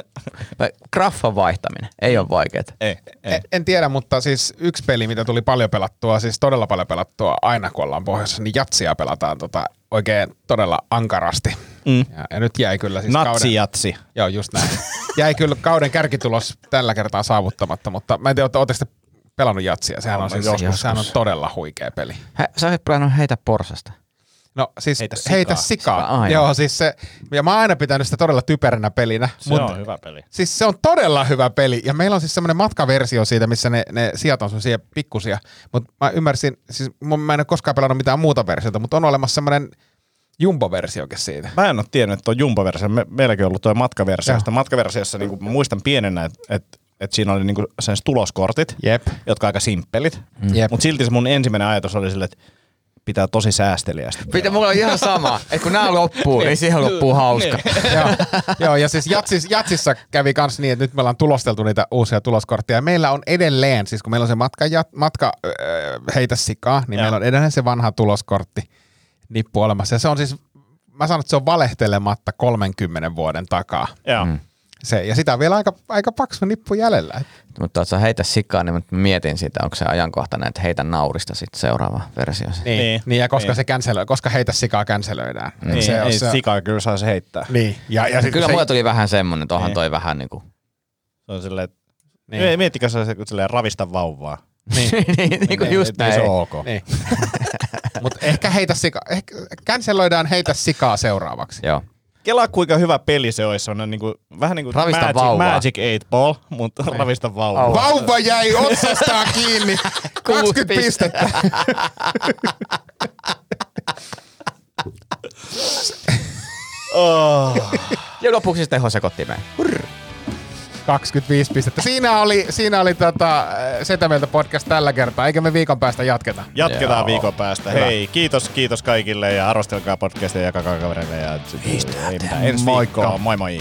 Graffan vaihtaminen ei ole vaikeaa. ei, ei. En, en tiedä, mutta siis yksi peli, mitä tuli paljon pelattua, siis todella paljon pelattua aina kun ollaan pohjoisessa, niin jatsia pelataan tota oikein todella ankarasti. Mm. Ja, ja nyt jäi kyllä siis Natsi kauden, jatsi. Joo, just näin. jäi kyllä kauden kärkitulos tällä kertaa saavuttamatta, mutta mä en tiedä, ootteko te pelannut jatsia? Sehän on, siis, joskus. sehän on todella huikea peli. Hä, sä olet pelannut heitä porsasta. No siis Heitä heitä sikaa. sikaa. Sikaa, aivan. Joo, siis se, ja mä oon aina pitänyt sitä todella typeränä pelinä. Se mut- on hyvä peli. Siis se on todella hyvä peli. Ja meillä on siis semmoinen matkaversio siitä, missä ne, ne sijat on semmoisia pikkusia. Mutta mä ymmärsin, siis mä en ole koskaan pelannut mitään muuta versiota, mutta on olemassa semmoinen jumbo-versiokin siitä. Mä en ole tiennyt, että on jumbo-versio. Me, meilläkin on ollut tuo matkaversio. Sitä matkaversiossa niin mä muistan pienenä, että et, et siinä oli niin sen tuloskortit, Jep. jotka aika simppelit. Jep. Mutta silti se mun ensimmäinen ajatus oli sille, että pitää tosi säästeliästi. Pitää, mulla on ihan sama, *laughs* että kun nämä loppuu, niin siihen loppuu hauska. joo, joo, ja siis jatsis, jatsissa kävi kans niin, että nyt me ollaan tulosteltu niitä uusia tuloskortteja. Meillä on edelleen, siis kun meillä on se matka, jat, matka öö, heitä sikaa, niin Joo. meillä on edelleen se vanha tuloskortti nippu olemassa. Ja se on siis, mä sanon, että se on valehtelematta 30 vuoden takaa. Joo. Mm. Se, ja sitä on vielä aika, aika paksu nippu jäljellä. Mutta sä heitä sikaa, niin mä mietin sitä, onko se ajankohtainen, että heitä naurista sitten seuraava versio. Niin, niin, Niin. niin ja koska Niin. se canceloi, koska heitä sikaa canceloidaan. Et Niin, se on ei se, sikaa kyllä saisi heittää. Niin, ja, ja sit, Kyllä kun mulle se, tuli vähän semmonen, että onhan Niin. toi vähän niinku... Se on silleen, Niin. niin. miettikö se silleen ravista vauvaa. *laughs* niin, niin kuin just Ei- ei näin. se ole ok. niin. *laughs* Mutta ehkä heitä sikaa, ehkä canceloidaan heitä sikaa seuraavaksi. Joo. Kelaa kuinka hyvä peli se olisi. On niin kuin, vähän niin kuin Ravista Magic, vauvaa. Magic 8 Ball, mutta ravista vauvaa. Vauva jäi otsastaan *laughs* kiinni. 20 pistettä. *laughs* Oh. Ja lopuksi sitten tehosekottimeen. 25 pistettä. Siinä oli, siinä oli tota, Setä Mieltä podcast tällä kertaa, eikä me viikon päästä jatketa. Jatketaan Joo. viikon päästä. Hyvä. Hei, kiitos, kiitos kaikille ja arvostelkaa podcastia ja jakakaa kavereille. Ja. Ensi Moikka. viikkoon. Moi moi.